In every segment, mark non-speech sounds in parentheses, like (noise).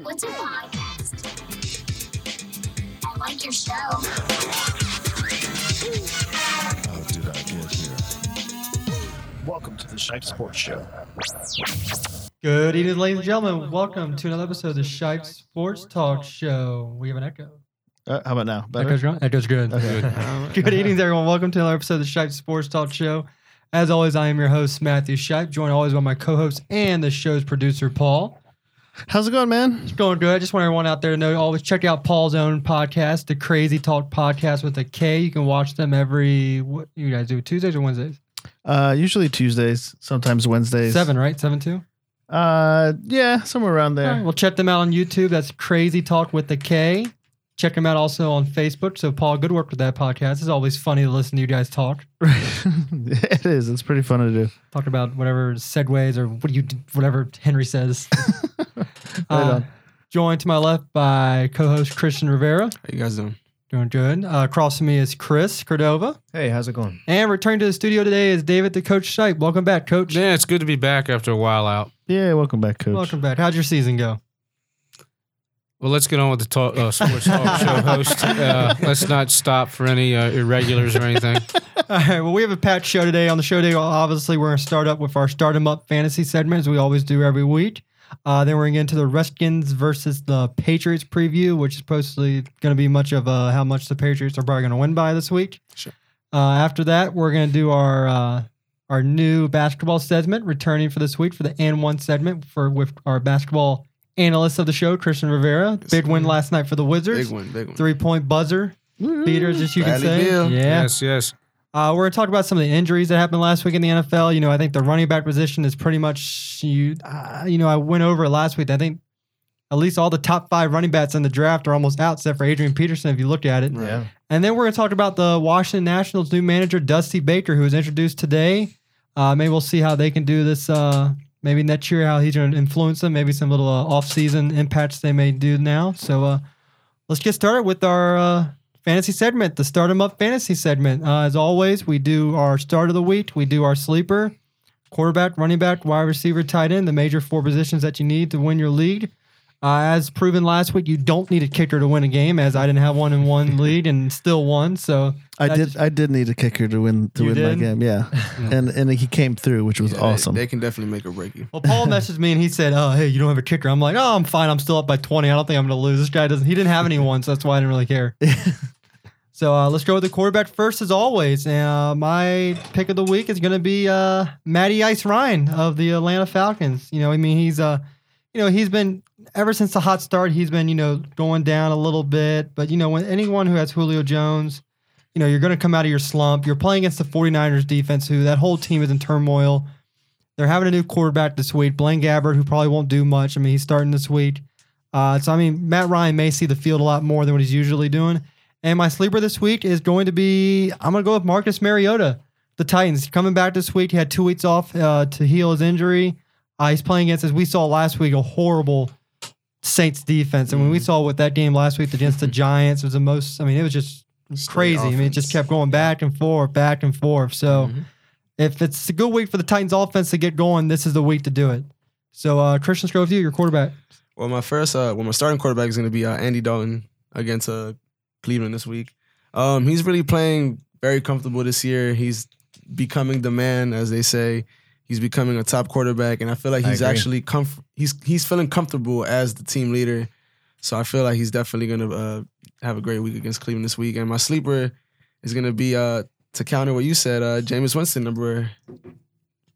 What's a podcast? I like your show. How did I get here? Welcome to the Shipe Sports Show. Good evening, ladies and gentlemen. Welcome to another episode of the Shipe Sports Talk Show. We have an echo. Uh, how about now? Better? Echo's, wrong? echo's good. Okay. (laughs) good evening, everyone. Welcome to another episode of the Shipe Sports Talk Show. As always, I am your host, Matthew Shipe, joined always by my co host and the show's producer, Paul. How's it going, man? It's going good. I just want everyone out there to know always check out Paul's own podcast, the Crazy Talk Podcast with a K. You can watch them every, what you guys do, Tuesdays or Wednesdays? Uh, usually Tuesdays, sometimes Wednesdays. Seven, right? Seven, two? Uh, yeah, somewhere around there. All right, well, check them out on YouTube. That's Crazy Talk with the K. Check them out also on Facebook. So, Paul, good work with that podcast. It's always funny to listen to you guys talk. (laughs) it is. It's pretty fun to do. Talk about whatever segues or what do you, whatever Henry says. (laughs) Right Uh, joined to my left by co-host Christian Rivera. How you guys doing? Doing good. Uh, across from me is Chris Cordova. Hey, how's it going? And returning to the studio today is David, the coach site. Welcome back, coach. Yeah, it's good to be back after a while out. Yeah, welcome back, Coach. Welcome back. How'd your season go? Well, let's get on with the talk, uh, sports talk (laughs) show host. Uh, let's not stop for any uh, irregulars or anything. (laughs) All right. Well, we have a packed show today. On the show today, obviously, we're going to start up with our Start 'em Up fantasy segment, as we always do every week. Uh, then we're going to get into the Redskins versus the Patriots preview, which is supposedly going to be much of uh, how much the Patriots are probably going to win by this week. Sure. Uh, after that, we're going to do our uh, our new basketball segment, returning for this week for the and one segment for with our basketball analyst of the show, Christian Rivera. Yes, Big win sir. last night for the Wizards. Big one, big one. Three point buzzer beaters, as you can Bradley say. Beal. Yeah. Yes, yes. Uh, we're going to talk about some of the injuries that happened last week in the NFL. You know, I think the running back position is pretty much you. Uh, you know, I went over it last week. I think at least all the top five running backs in the draft are almost out, except for Adrian Peterson. If you look at it, Yeah. and then we're going to talk about the Washington Nationals' new manager, Dusty Baker, who was introduced today. Uh, maybe we'll see how they can do this. Uh, maybe next year, how he's going to influence them. Maybe some little uh, off-season impacts they may do now. So uh, let's get started with our uh, fantasy segment, the Start 'em Up fantasy segment. Uh, as always, we do our start of the week. We do our sleeper, quarterback, running back, wide receiver, tight end, the major four positions that you need to win your league. Uh, as proven last week, you don't need a kicker to win a game, as I didn't have one in one (laughs) lead and still won. So I did. just- I did need a kicker to win to win did? my game. (laughs) Yeah, and and he came through, which was Yeah, awesome. They, can definitely make or break you. Well, Paul (laughs) messaged me and he said, "Oh, hey, you don't have a kicker." I'm like, "Oh, I'm fine. I'm still up by 20. I don't think I'm going to lose." This guy doesn't. He didn't have anyone, so that's why I didn't really care. so uh, let's go with the quarterback first, as always. Uh, my pick of the week is going to be uh, Matty Ice Ryan of the Atlanta Falcons. You know, I mean, he's uh, you know, he's been ever since the hot start. He's been you know going down a little bit, but you know, when anyone who has Julio Jones. You know, you're going to come out of your slump. You're playing against the 49ers defense, who that whole team is in turmoil. They're having a new quarterback this week, Blaine Gabbert, who probably won't do much. I mean, he's starting this week. Uh, so, I mean, Matt Ryan may see the field a lot more than what he's usually doing. And my sleeper this week is going to be I'm going to go with Marcus Mariota, the Titans. Coming back this week, he had two weeks off uh, to heal his injury. Uh, he's playing against, as we saw last week, a horrible Saints defense. And when we saw what that game last week against the (laughs) Giants was the most, I mean, it was just crazy. I mean, it just kept going back and forth, back and forth. So Mhm. if it's a good week for the Titans offense to get going, this is the week to do it. So uh, Christian, let's go with you, your quarterback. Well, my first, uh, well, my starting quarterback is going to be uh, Andy Dalton against uh, Cleveland this week. Um, he's really playing very comfortable this year. He's becoming the man, as they say. He's becoming a top quarterback, and I feel like he's actually comf- he's he's feeling comfortable as the team leader. So I feel like he's definitely to uh, have a great week against Cleveland this week. And my sleeper is to be uh, to counter what you said, uh, Jameis Winston, number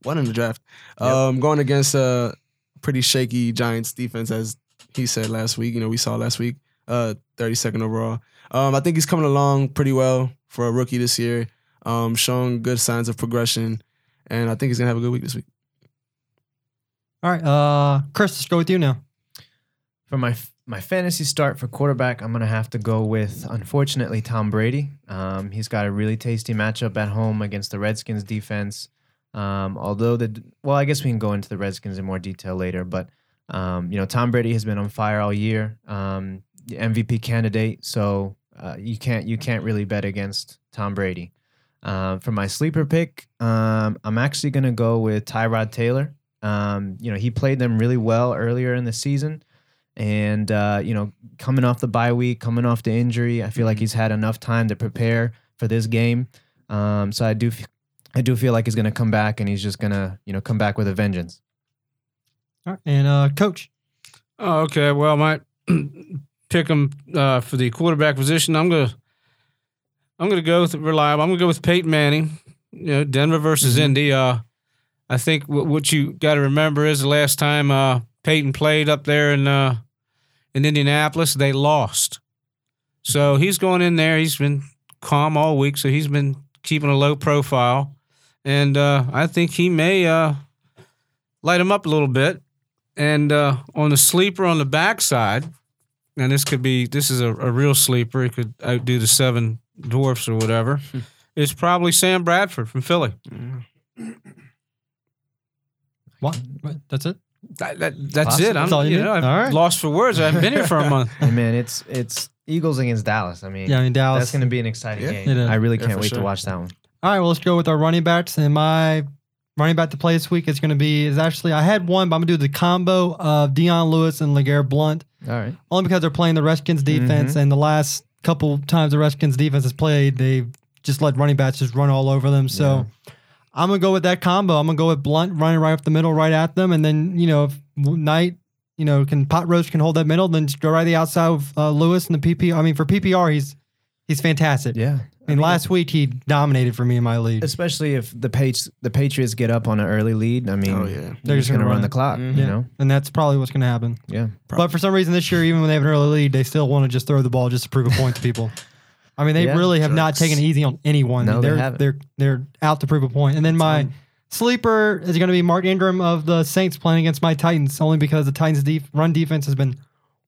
one in the draft, um, going against a pretty shaky Giants defense, as he said last week. You know, we saw last week, uh, 32nd overall. Um, I think he's coming along pretty well for a rookie this year, um, showing good signs of progression, and I think he's gonna have a good week this week. All right, uh, Chris, let's go with you now. For my my fantasy start for quarterback, I'm gonna have to go with unfortunately Tom Brady. Um, he's got a really tasty matchup at home against the Redskins defense. Um, although the well, I guess we can go into the Redskins in more detail later, but um, you know Tom Brady has been on fire all year, um, MVP candidate. So uh, you can't you can't really bet against Tom Brady. Uh, for my sleeper pick, um, I'm actually gonna go with Tyrod Taylor. Um, you know he played them really well earlier in the season And uh, you know, coming off the bye week, coming off the injury, I feel like he's had enough time to prepare for this game. Um, so I do, f- I do feel like he's gonna come back, and he's just gonna, you know, come back with a vengeance. All right. And uh, coach. Oh, okay. Well, I might (clears throat) pick him uh, for the quarterback position. I'm gonna I'm gonna go with reliable. I'm gonna go with Peyton Manning. You know, Denver versus Indy. Uh, I think w- what you got to remember is the last time uh, Peyton played up there in uh, in Indianapolis, they lost. So he's going in there. He's been calm all week, so he's been keeping a low profile, and uh, I think he may uh, light him up a little bit. And uh, on the sleeper on the backside, and this could be this is a, a real sleeper. It could outdo the seven dwarfs or whatever. it's probably Sam Bradford from Philly. (clears throat) What? what? That's it. That, that, that's Awesome. it. I'm That's all you you need? know I've All right. lost for words. I haven't been here for a (laughs) month. Hey man, it's it's Eagles against Dallas. I mean, Yeah, I mean Dallas. that's gonna be an exciting Yeah. game. It is. I really Yeah, can't for wait to watch that one. All right, well, let's go with our running backs. And my running back to play this week is going to be is actually I had one, but I'm going to do the combo of Dion Lewis and LeGarrette Blunt, All right. only because they're playing the Redskins defense, Mhm. and the last couple times the Redskins defense has played, they've just let running backs just run all over them. So I'm gonna go with that combo. I'm gonna go with Blunt running right up the middle, right at them, and then you know if Knight. You know, can pot roast can hold that middle, then just go right the outside of uh, Lewis and the PP. I mean, for PPR, he's he's fantastic. Yeah. I mean, last week he dominated for me in my league. Especially if the Patri- the Patriots get up on an early lead. I mean, Oh, yeah. they're, They're just just gonna, gonna run run the it. clock. Mhm. You Yeah. know. and that's probably what's going to happen. Yeah. But for some reason this year, even when they have an early lead, they still want to just throw the ball just to prove a point to people. I mean, they Yeah, really have not taken it easy on anyone. No, they they're haven't. they're they're out to prove a point. And then my sleeper is going to be Mark Ingram of the Saints playing against my Titans, only because the Titans' def- run defense has been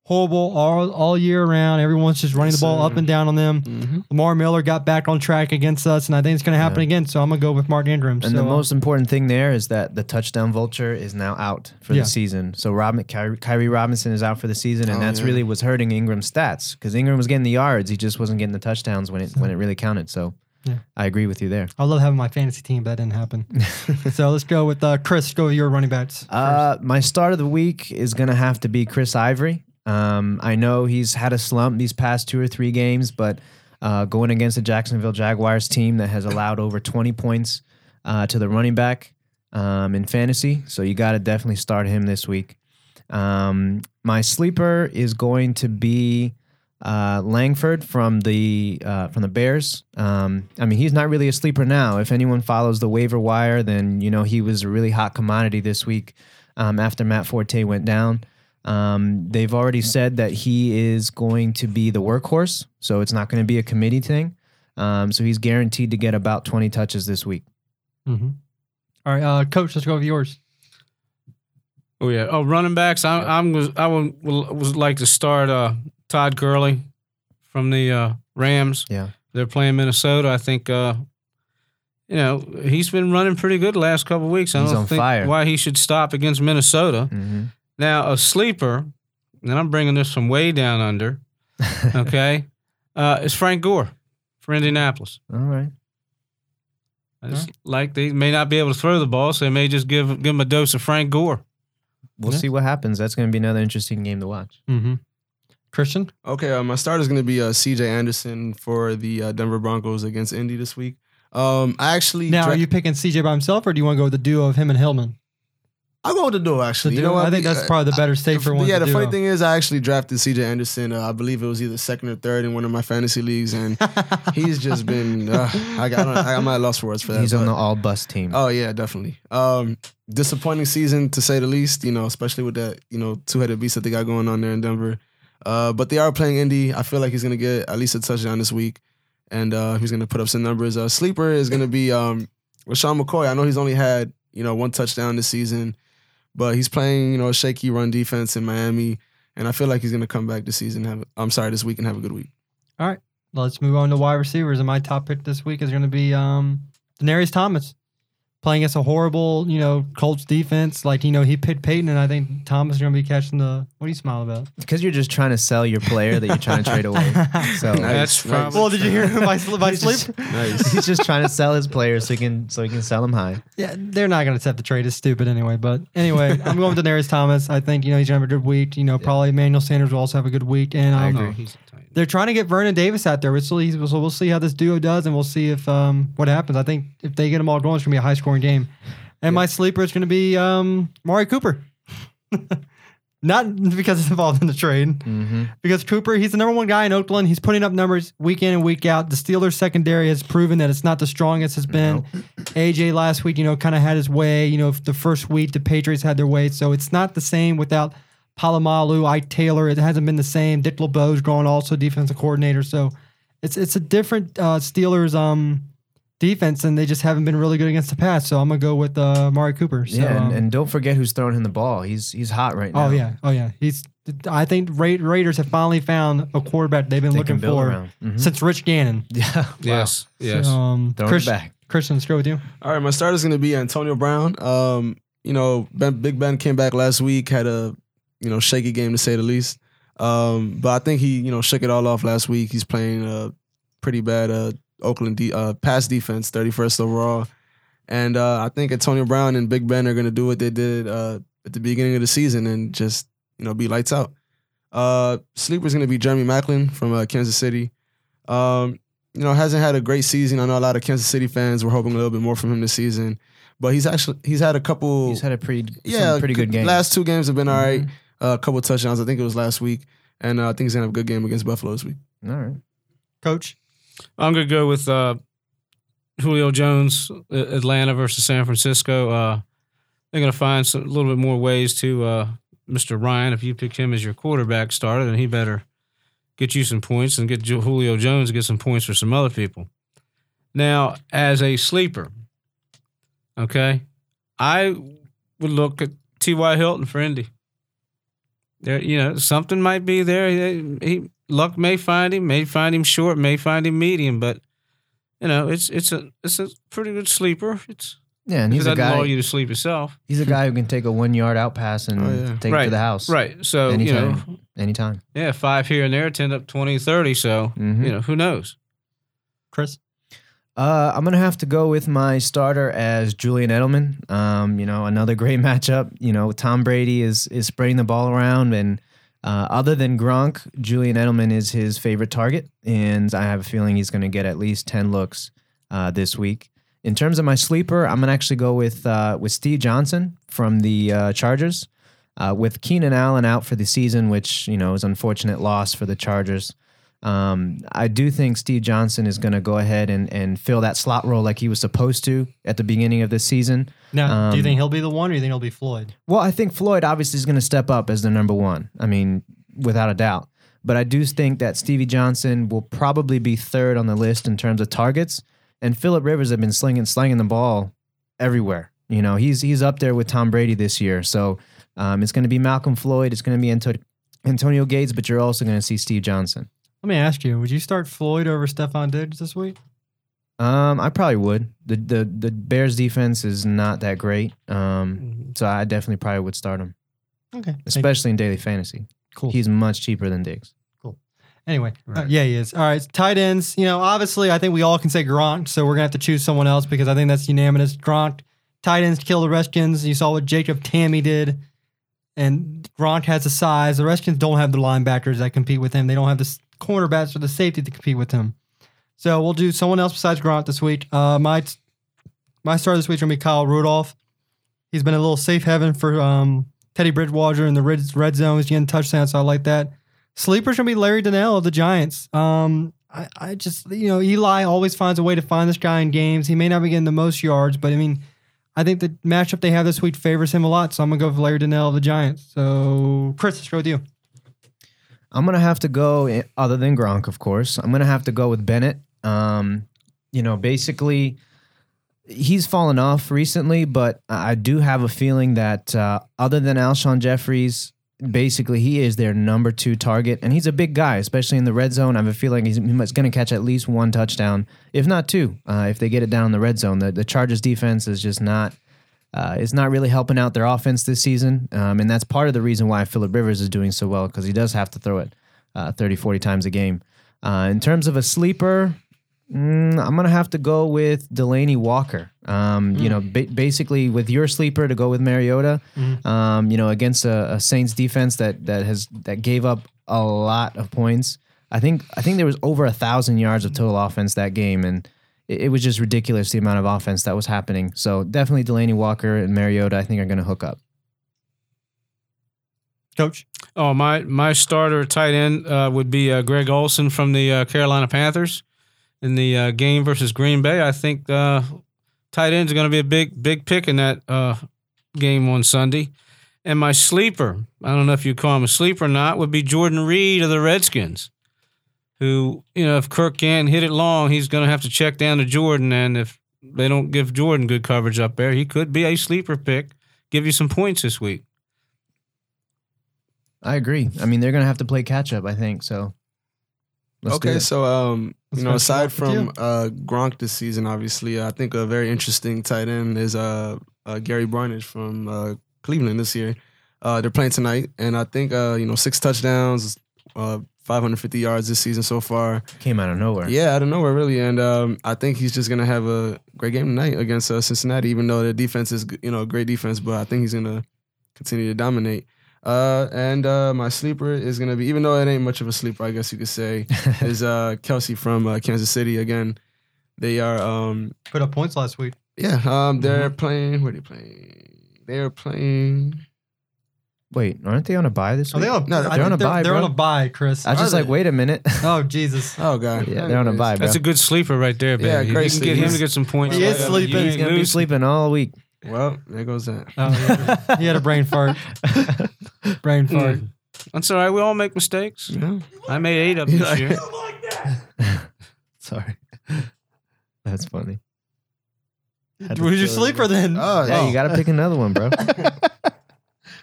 horrible all all year round. Everyone's just running Yes, the ball sir. up and down on them. Mhm. Lamar Miller got back on track against us, and I think it's going to happen Yeah. again. So I'm going to go with Mark Ingram. And so, the uh, most important thing there is that the touchdown vulture is now out for Yeah. the season. So Robin, Khiry, Khiry Robinson is out for the season, and Oh, that's yeah. really what's hurting Ingram's stats because Ingram was getting the yards, he just wasn't getting the touchdowns when it when it really counted. So Yeah. I agree with you there. I love having my fantasy team, but that didn't happen. (laughs) so let's go with uh, Chris. Go with your running backs. Uh, my start of the week is gonna have to be Chris Ivory. Um, I know he's had a slump these past two or three games, but uh, going against the Jacksonville Jaguars team that has allowed over 20 points uh, to the running back um, in fantasy, so you got to definitely start him this week. Um, my sleeper is going to be uh, Langford from the uh, from the Bears. Um, I mean, he's not really a sleeper now. If anyone follows the waiver wire, then you know he was a really hot commodity this week um, after Matt Forte went down. Um, they've already said that he is going to be the workhorse, so it's not going to be a committee thing. Um, so he's guaranteed to get about 20 touches this week. Mhm. All right, uh, coach. Let's go with yours. Oh yeah. Oh, running backs. I, I'm was I would, would like to start uh, Todd Gurley from the uh, Rams. Yeah. They're playing Minnesota. I think. Uh, you know he's been running pretty good the last couple of weeks. I He's don't on think fire. why he should stop against Minnesota. hmm Now a sleeper, and I'm bringing this from way down under. (laughs) Okay, uh, is Frank Gore for Indianapolis. All right. I just like they may not be able to throw the ball, so they may just give give him a dose of Frank Gore. We'll Yeah. see what happens. That's going to be another interesting game to watch. Mm-hmm. Christian. Okay, uh, my start is going to be uh, C.J. Anderson for the uh, Denver Broncos against Indy this week. Um, I actually Now, dra- are you picking CJ by himself, or do you want to go with the duo of him and Hillman? I'll go with the duo. The Actually, you know what? I think that's probably the better, safer one. Yeah, the funny thing is, I actually drafted C.J. Anderson. Uh, I believe it was either second or third in one of my fantasy leagues, and (laughs) he's just been. Uh, I got. I, I'm at a loss for words for that. He's on the all bus team. Oh yeah, definitely. Um, disappointing season to say the least. You know, especially with that you know two headed beast that they got going on there in Denver. Uh, but they are playing Indy. I feel like he's gonna get at least a touchdown this week, and uh, he's gonna put up some numbers. Uh, sleeper is gonna be um, Rashawn McCoy. I know he's only had you know one touchdown this season, but he's playing you know a shaky run defense in Miami, and I feel like he's gonna come back this season. Have I'm sorry, this week and have a good week. All right, let's move on to wide receivers. And my top pick this week is going to be um, Demaryius Thomas playing against a horrible, you know, Colts defense. Like, you know, he picked Peyton, and I think Thomas is going to be catching the. What are you smiling about? Because you're just trying to sell your player that you're trying to trade away. (laughs) So That's Nice, probably well, did you hear my, my He's sleep? just- Nice. (laughs) he's just trying to sell his players so he can so he can sell them high. Yeah, they're not going to accept the trade. It's stupid anyway. But anyway, I'm going with Demaryius Thomas. I think, you know, he's going to have a good week. You know, probably Emmanuel Sanders will also have a good week. And I um, agree. Oh, he's a tight end. they're trying to get Vernon Davis out there. So we'll, we'll see how this duo does, and we'll see if um, what happens. I think if they get them all going, it's going to be a high scoring game. And my sleeper is going to be um, Mari Cooper. (laughs) Not because it's involved in the trade, Mm-hmm. because Cooper, he's the number one guy in Oakland. He's putting up numbers week in and week out. The Steelers secondary has proven that it's not the strongest it's been. AJ last week, you know, kind of had his way. You know, the first week the Patriots had their way, so it's not the same without Polamalu, Ike Taylor. It hasn't been the same. Dick LeBeau's gone also defensive coordinator, so it's it's a different uh, Steelers um defense, and they just haven't been really good against the pass. So I'm gonna go with uh, Mari Cooper. So, yeah, and, um, and don't forget who's throwing him the ball. He's he's hot right now. Oh yeah, oh yeah. He's. I think Ra- Raiders have finally found a quarterback they've been They looking for around. Mhm. since Rich Gannon. (laughs) Yeah. (laughs) Yes, yes. So, um, Throwing Chris, it back. Christian, let's go with you. All right, my starter is going to be Antonio Brown. Um, you know, ben, Big Ben came back last week, had a you know shaky game to say the least. Um, but I think he you know shook it all off last week. He's playing a pretty bad uh, Oakland de- uh, pass defense, thirty first overall, and uh, I think Antonio Brown and Big Ben are going to do what they did uh, at the beginning of the season and just you know be lights out. Uh, sleeper is going to be Jeremy Maclin from uh, Kansas City. Um, you know, hasn't had a great season. I know a lot of Kansas City fans were hoping a little bit more from him this season, but he's actually he's had a couple. He's had a pretty yeah, pretty good game. Last two games have been all right. Uh, a couple touchdowns. I think it was last week, and uh, I think he's gonna have a good game against Buffalo this week. All right. Coach. I'm gonna go with uh, Julio Jones, uh, Atlanta versus San Francisco. Uh, they're gonna find some, a little bit more ways to uh, Mr. Ryan. If you pick him as your quarterback starter, then he better get you some points and get Julio Jones to get some points for some other people. Now, as a sleeper, okay, I would look at T.Y. Hilton for Indy. There, you know, something might be there. He, he luck may find him, may find him short, may find him medium, but you know, it's it's a it's a pretty good sleeper. It's Yeah, and he's a doesn't lull guy. you to sleep yourself. He's a guy who can take a one yard out pass and Oh, yeah. take it to the house. Right. So, you know, Anytime. Anytime. yeah, five here and there, 10 up 20, 30. So, Mhm. you know, who knows? Chris. Uh, I'm gonna have to go with my starter as Julian Edelman. Um, you know, another great (laughs) matchup. You know, Tom Brady is is spreading the ball around, and uh, other than Gronk, Julian Edelman is his favorite target, and I have a feeling he's to get at least ten looks uh, this week. In terms of my sleeper, I'm gonna actually go with uh, with Steve Johnson from the uh, Chargers. Uh, with Keenan Allen out for the season, which you know is unfortunate loss for the Chargers. Um, I do think Steve Johnson is going to go ahead and, and fill that slot role like he was supposed to at the beginning of this season. Now, do you Um, think he'll be the one, or do you think he'll be Floyd? Well, I think Floyd obviously is going to step up as the number one. I mean, without a doubt. But I do think that Stevie Johnson will probably be third on the list in terms of targets. And Philip Rivers have been slinging slinging the ball everywhere. You know, he's he's up there with Tom Brady this year. So um, it's going to be Malcom Floyd. It's going to be Anto- Antonio Gates, but you're also going to see Steve Johnson. Let me ask you: Would you start Floyd over Stefon Diggs this week? Um, I probably would. The the the Bears defense is not that great. Um, so I definitely probably would start him, Okay, especially in daily fantasy. cool. He's much cheaper than Diggs. Cool. Anyway, uh, Right. yeah, he is. All right, tight ends. You know, obviously, I think we all can say Gronk, so we're gonna have to choose someone else because I think that's unanimous. Gronk, tight ends kill the Redskins. You saw what Jacob Tamme did, and Gronk has the size. The Redskins don't have the linebackers that compete with him. They don't have the s- cornerbacks or the safety to compete with him. So we'll do someone else besides Grant this week. Uh, my my star this week gonna be Kyle Rudolph. He's been a little safe haven for um, Teddy Bridgewater in the red, red zone. He's getting touchdowns, so I like that. Sleeper's gonna be Larry Donnell of the Giants. Um, I, I just you know Eli always finds a way to find this guy in games. He may not be getting the most yards, but I mean, I think the matchup they have this week favors him a lot. So I'm gonna go for Larry Donnell of the Giants. So Chris, let's go with you. I'm gonna have to go. eh, Other than Gronk, of course, I'm gonna have to go with Bennett. Um, you know, basically, he's fallen off recently, but I do have a feeling that uh, other than Alshon Jeffries, basically he is their number two target, and he's a big guy, especially in the red zone. I have a feeling he's, he's going to catch at least one touchdown, if not two, uh, if they get it down in the red zone. The, the Chargers defense is just not. Uh, is not really helping out their offense this season. Um, and that's part of the reason why Philip Rivers is doing so well because he does have to throw it uh, 30, 40 times a game. Uh, in terms of a sleeper, mm, I'm going to have to go with Delanie Walker. Um, You know, ba- basically with your sleeper to go with Mariota, um, you know, against a, a Saints defense that that has that gave up a lot of points. I think I think there was over a thousand yards of total offense that game, and it, it was just ridiculous the amount of offense that was happening. So definitely Delanie Walker and Mariota, I think, are going to hook up. Coach. Oh, my my starter tight end uh, would be uh, Greg Olsen from the uh, Carolina Panthers in the uh, game versus Green Bay. I think uh, tight ends are going to be a big big pick in that uh, game on Sunday. And my sleeper, I don't know if you call him a sleeper or not, would be Jordan Reed of the Redskins, who you know if Kirk can't hit it long, he's going to have to check down to Jordan, and if they don't give Jordan good coverage up there, he could be a sleeper pick, give you some points this week. I agree. I mean, they're going to have to play catch up. I think so. Let's do okay, it. so um, Let's you know, aside from uh Gronk this season, obviously, I think a very interesting tight end is uh, uh Gary Barnidge from uh, Cleveland this year. Uh, they're playing tonight, and I think uh, you know, six touchdowns, uh, 550 yards this season so far. came out of nowhere. Yeah, out of nowhere, really. And um, I think he's just gonna have a great game tonight against uh, Cincinnati. Even though the defense is, you know, a great defense, but I think he's gonna continue to dominate. Uh, and uh, my sleeper is gonna be, even though it ain't much of a sleeper, I guess you could say, (laughs) is uh, Kelce from uh, Kansas City. Again, they are, um, Put up points last week. yeah, um, they're playing. Where are they playing? They are playing. Wait, aren't they on a bye this Are week? they on, No, I they're think on a they're, bye, They're bro. on a bye, Chris. I was just Are like, they? wait a minute. (laughs) oh Jesus. Oh god, yeah, they're on a bye, bro. That's a good sleeper right there, baby. Yeah, If great you can get him sleeper. to get some points. He is you sleeping. ain't He's gonna be sleeping all week. Well, there goes that. Oh, yeah. he had a brain fart. (laughs) Brain fart. Mm. That's all right. We all make mistakes. Yeah. I made eight of them this year. (laughs) Sorry. That's funny. Who's your sleeper then? Oh, Yeah, you got to pick another one, bro.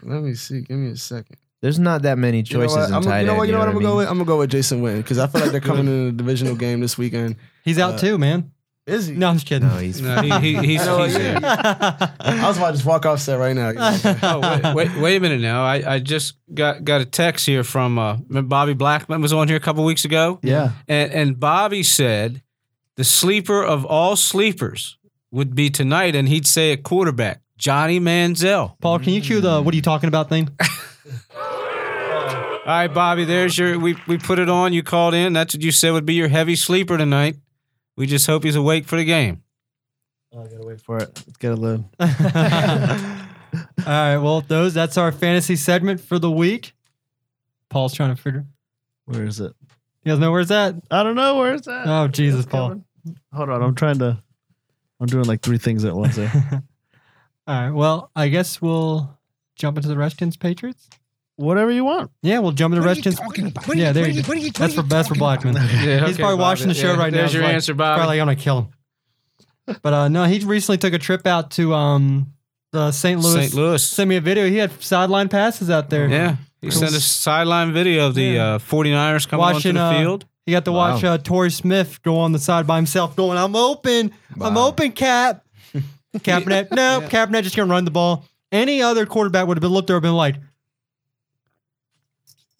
Let me see. Give me a second. There's not that many You know choices what? in I'm, tight you know end. what? You know what? I'm gonna go with. I'm gonna go with Jason Witten because I feel like they're coming in a (laughs) divisional game this weekend. He's out Uh, too, man. Is he? No, I'm just kidding. No, he's No, he, he, he's, You know he's Yeah. there. I was about to just walk off set right now. (laughs) Oh, wait, wait, wait a minute now. I, I just got, got a text here from uh, Bobby Blackman was on here a couple weeks ago. Yeah. And, and Bobby said the sleeper of all sleepers would be tonight, and he'd say a quarterback, Johnny Manziel. Paul, can you cue the "What are you talking about" thing? (laughs) All right, Bobby, there's your, we, we put it on. You called in. That's what you said would be your heavy sleeper tonight. We just hope he's awake for the game. Oh, I gotta wait for it. Let's get a load. (laughs) (laughs) All right. Well, those that's our fantasy segment for the week. Paul's trying to figure. Where is it? You guys know where's that? I don't know. Where is that? Oh Jesus, It's Paul. coming. Hold on. I'm trying to. I'm doing like three things at once. There. All right. Well, I guess we'll jump into the Redskins Patriots. Whatever you want. Yeah, we'll jump into the Redskins. yeah, there you go. That's for that's for Blackman. Yeah, He's probably watching the show right now. There's your like- answer, Bobby. Probably gonna kill him. But uh, no, he recently took a trip out to um the St. Louis. St. Louis. Sent me a video. He had sideline passes out there. Yeah. He sent a sideline video of the Yeah. uh, 49ers coming Watching, onto the uh, field. He got to watch uh, Torrey Smith go on the side by himself, going, "I'm open, I'm open, Cap." Kaepernick, (laughs) no, Kaepernick just gonna run the ball. Any other quarterback would have been looked over and been like,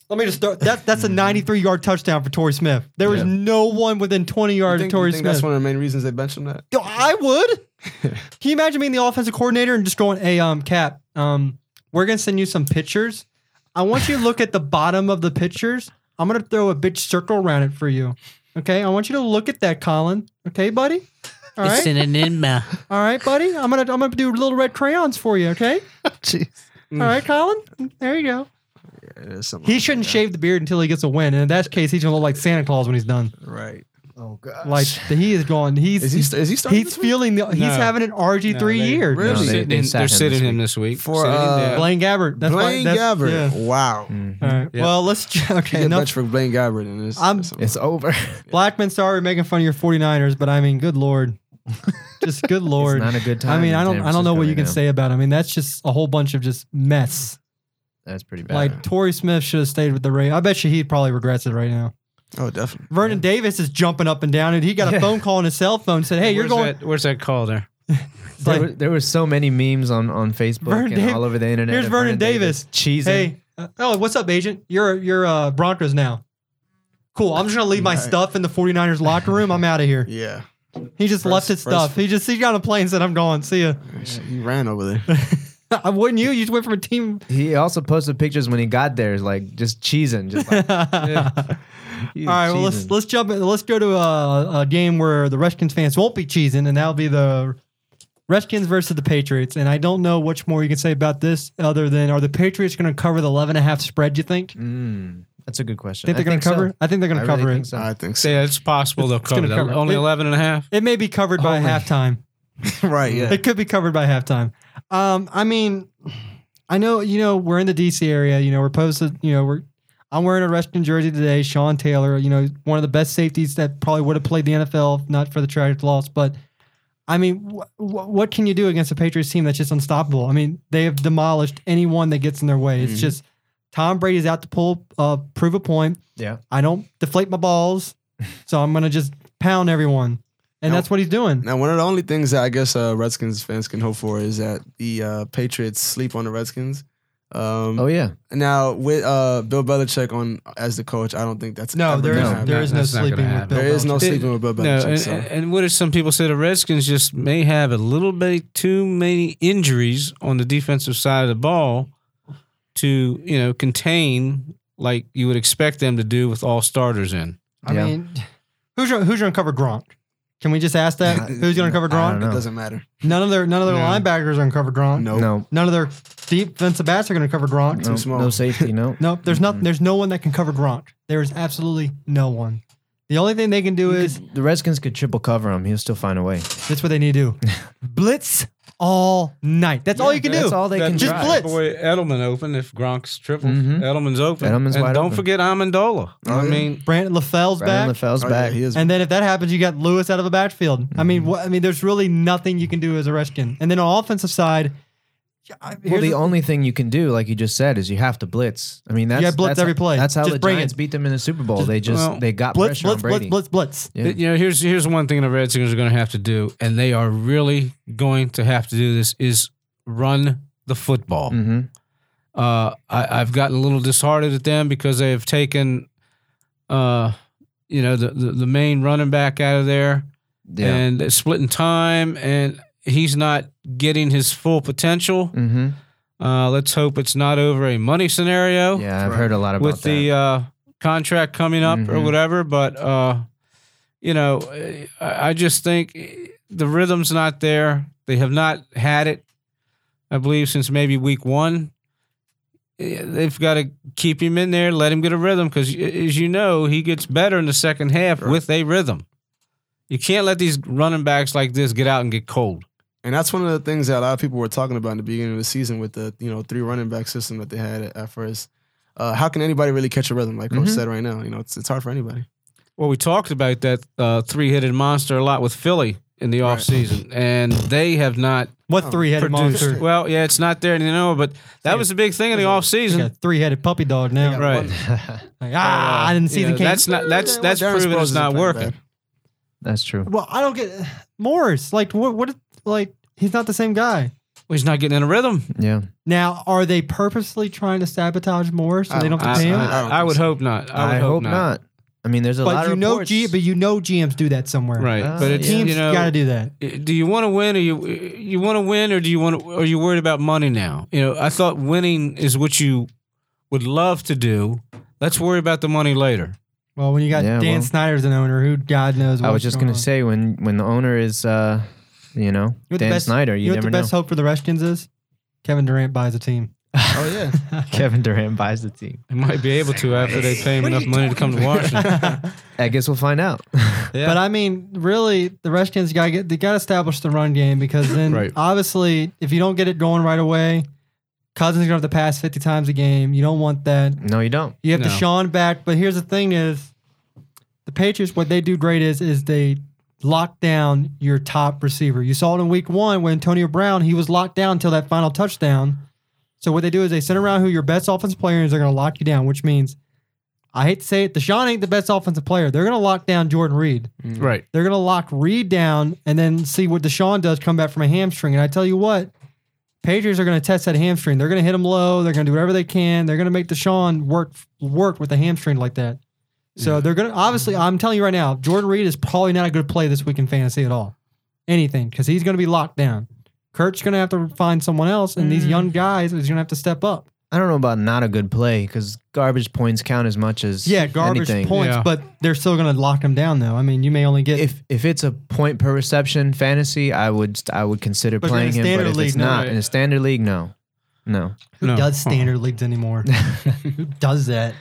"Let me just throw that." That's a 93 yard touchdown for Torrey Smith. There was Yeah. no one within 20 yards think, of Torrey Smith. that's one of the main reasons they benched him? That Yo, I would. (laughs) Can you imagine being the offensive coordinator and just going, "Hey, um, Cap, um, we're gonna send you some pictures. I want you to look at the bottom of the pictures. I'm gonna throw a big circle around it for you. Okay, I want you to look at that, Colin. Okay, buddy. All right, an enigma. (laughs) all right, buddy. I'm gonna I'm gonna do little red crayons for you. Okay. (laughs) Jeez. All right, Colin. There you go. yeah, He wrong shouldn't with shave the beard until he gets a win, and in that case, he's gonna look like Santa Claus when he's done. Right. Oh god. Like he is going. He's Is he? st- Is he starting? he's this week? feeling the. He's No. having an RG three No, they- year. Really? No, They're they- sitting, they him, sat they're him sitting this him week. this week. For, Sitting him uh, down. Blaine Gabbert. That's Blaine why, that's, Gabbert. yeah. Wow. Mm. All right. Yeah. Well, let's You okay. get Enough. benched for Blaine Gabbert, and it's, I'm- it's- It's over. Blackman, sorry, we're making fun of your 49ers, but I mean, good lord, (laughs) just good lord. It's not a good time. I mean, in I don't, San I don't know Francisco what you right can now. say about. It. I mean, that's just a whole bunch of just mess. That's pretty bad. Like Torrey Smith should have stayed with the Ravens. I bet you he probably regrets it right now. Oh, definitely. Vernon Davis is jumping up and down, and he got a Yeah. phone call on his cell phone. Said, "Hey, you're where's going." That, where's that call there? (laughs) It's there, like, were, there were so many memes on on Facebook Vernon and Dav- all over the internet. here's of Vernon Davis. cheesing. hey, uh, oh, what's up, agent? You're you're uh, Broncos now. Cool. I'm just gonna leave my Right. stuff in the 49ers locker room. I'm out of here. (laughs) Yeah. He just First- left his first- stuff. He just he got on a plane and said, "I'm gone. See ya." He ran over there. (laughs) I wouldn't you? You just went from a team. He also posted pictures when he got there, like just cheesing, just like (laughs) All he was well let's let's jump. In, let's go to a, a game where the Redskins fans won't be cheesing, and that'll be the Redskins versus the Patriots. And I don't know much more you can say about this other than are the Patriots going to cover the 11 and a half spread? You think? Mm, that's a good question. Think they're I going to cover? so. I think they're going to cover really it. think so. I think so. Yeah, it's possible they'll It's cover gonna cover- Only it- 11 and a half. It may be covered by Only. halftime. (laughs) right. Yeah. It could be covered by halftime. Um, I mean, I know you know we're in the DC area. You know we're posted. You know we're. I'm wearing a Redskins jersey today. Sean Taylor, you know, one of the best safeties that probably would have played the NFL if not for the tragic loss. But I mean, wh- wh- what can you do against a Patriots team that's just unstoppable? I mean, they have demolished anyone that gets in their way. It's Mhm. just Tom Brady's out to pull, uh, prove a point. Yeah. I don't deflate my balls, (laughs) so I'm gonna just pound everyone, and Now- that's what he's doing. Now, one of the only things that I guess uh, Redskins fans can hope for is that the uh, Patriots sleep on the Redskins. Um, Oh yeah, Now, with uh, Bill Belichick on as the coach, I don't think that's No, ever there happen. there is no That's sleeping with happen. Bill. There is no Belichick. sleeping with Bill No, Belichick. and, so. and, and what if some people say the Redskins just may have a little bit too many injuries on the defensive side of the ball to you know contain like you would expect them to do with all starters in. I Yeah. mean, who's who's going to cover Gronk? Can we just ask that? Who's going to cover I don't Gronk? know. it doesn't matter. None of their none of their No. linebackers are going to cover Gronk. No. no, None of their deep defensive backs are going to cover Gronk. no, small. no safety, no. (laughs) No, there's not. There's no one that can cover Gronk. There is absolutely no one. The only thing they can do is The Redskins could triple cover him. He'll still find a way. that's what they need to do: (laughs) blitz all night. That's all you can do. That's all they can do. Just try. blitz. Boy, Edelman open if Gronk's triple. Mhm. Edelman's open. Edelman's and wide don't open. forget Amendola. Oh, I yeah. mean, Brandon LaFell's Brandon back. LaFell's Oh, back. yeah, he is. And then if that happens, you got Lewis out of the backfield. I mean, what, I mean, there's really nothing you can do as a Redskin. And then on offensive side, I- Well, the the- only thing you can do, like you just said, is you have to blitz. I mean, that's gotta blitz that's every how- play. That's how Just the bring Giants it. beat them in the Super Bowl. Just- they just Well, they got blitz, pressure blitz, on Brady. blitz, blitz. Yeah. you know, here's here's one thing the Redskins are going to have to do, and they are really going to have to do this is run the football. hmm Uh, I, I've gotten a little disheartened at them because they have taken, uh, you know, the, the, the main running back out of there Yeah. and splitting time, and he's not getting his full potential. hmm Uh, let's hope it's not over a money scenario Yeah, I've heard a lot about that. with the uh, contract coming up or Mhm. whatever. But uh, you know, I, I just think the rhythm's not there. They have not had it, I believe, since maybe week one. They've got to keep him in there, let him get a rhythm, because as you know, he gets better in the second half with a rhythm. You can't let these running backs like this get out and get cold. And that's one of the things that a lot of people were talking about in the beginning of the season with the you know three running back system that they had at, at first. Uh, how can anybody really catch a rhythm? Like Coach Mhm. said right now, you know it's it's hard for anybody. Well, we talked about that uh, three-headed monster a lot with Philly in the Right. offseason, and they have not What Oh, three headed produced. monster? Well, yeah, it's not there anymore, but that was the big thing in the He's offseason. got three headed puppy dog now. Right. (laughs) Like, ah, I didn't see You the know. That's not that's that's Darren proven Sproles it's isn't working. bad. That's true. well, I don't get Morris. Like, what? What? Like, he's not the same guy. Well, he's not getting in a rhythm. Yeah. Now, are they purposely trying to sabotage Morris so I they don't don't have to pay him? I- I, don't I would so. hope not. I would I, hope not. I mean, there's a lot but you of know, reports. G, but you know, GMs do that somewhere. Right, Uh, but it's yeah. Teams you know, got to do that. do you want to win or you you want to win or do you want are you worried about money now? You know, I thought winning is what you would love to do. Let's worry about the money later. Well, when you got Yeah, Dan well- Snyder's an owner, who God knows. I was just going gonna say when when the owner is, uh, you know, You know what the Dan best- Snyder, you, You know what never the know. best hope for the Redskins is? Kevin Durant buys a team. Oh yeah, (laughs) Kevin Durant buys the team. He might be able to after they pay him enough money to come to Washington. (laughs) I guess we'll find out. (laughs) Yeah. But I mean, really, the Redskins got to get they got to establish the run game because then Right. obviously, if you don't get it going right away, Cousins is gonna have to pass fifty times a game. You don't want that. No, you don't. You have No. DeSean back, but here's the thing: is the Patriots what they do great is is they lock down your top receiver. You saw it in Week One when Antonio Brown he was locked down until that final touchdown. So what they do is they send around who your best offensive player is. They're going to lock you down, which means I hate to say it, DeSean ain't the best offensive player. They're going to lock down Jordan Reed. Mm. Right. They're going to lock Reed down and then see what DeSean does come back from a hamstring. And I tell you what, Patriots are going to test that hamstring. They're going to hit him low. They're going to do whatever they can. They're going to make DeSean work work with a hamstring like that. So they're going to obviously. Mm-hmm. I'm telling you right now, Jordan Reed is probably not a good play this week in fantasy at all. Anything because he's going to be locked down. Kurt's going to have to find someone else, and these young mm. guys is going to have to step up. I don't know about not a good play because garbage points count as much as Yeah, garbage anything. points, Yeah. but they're still going to lock him down though. I mean, you may only get If if it's a point per reception fantasy, I would I would consider But playing him. But standard if it's league, no. not in a standard league, no, no. who No. does standard leagues anymore. (laughs) who does that?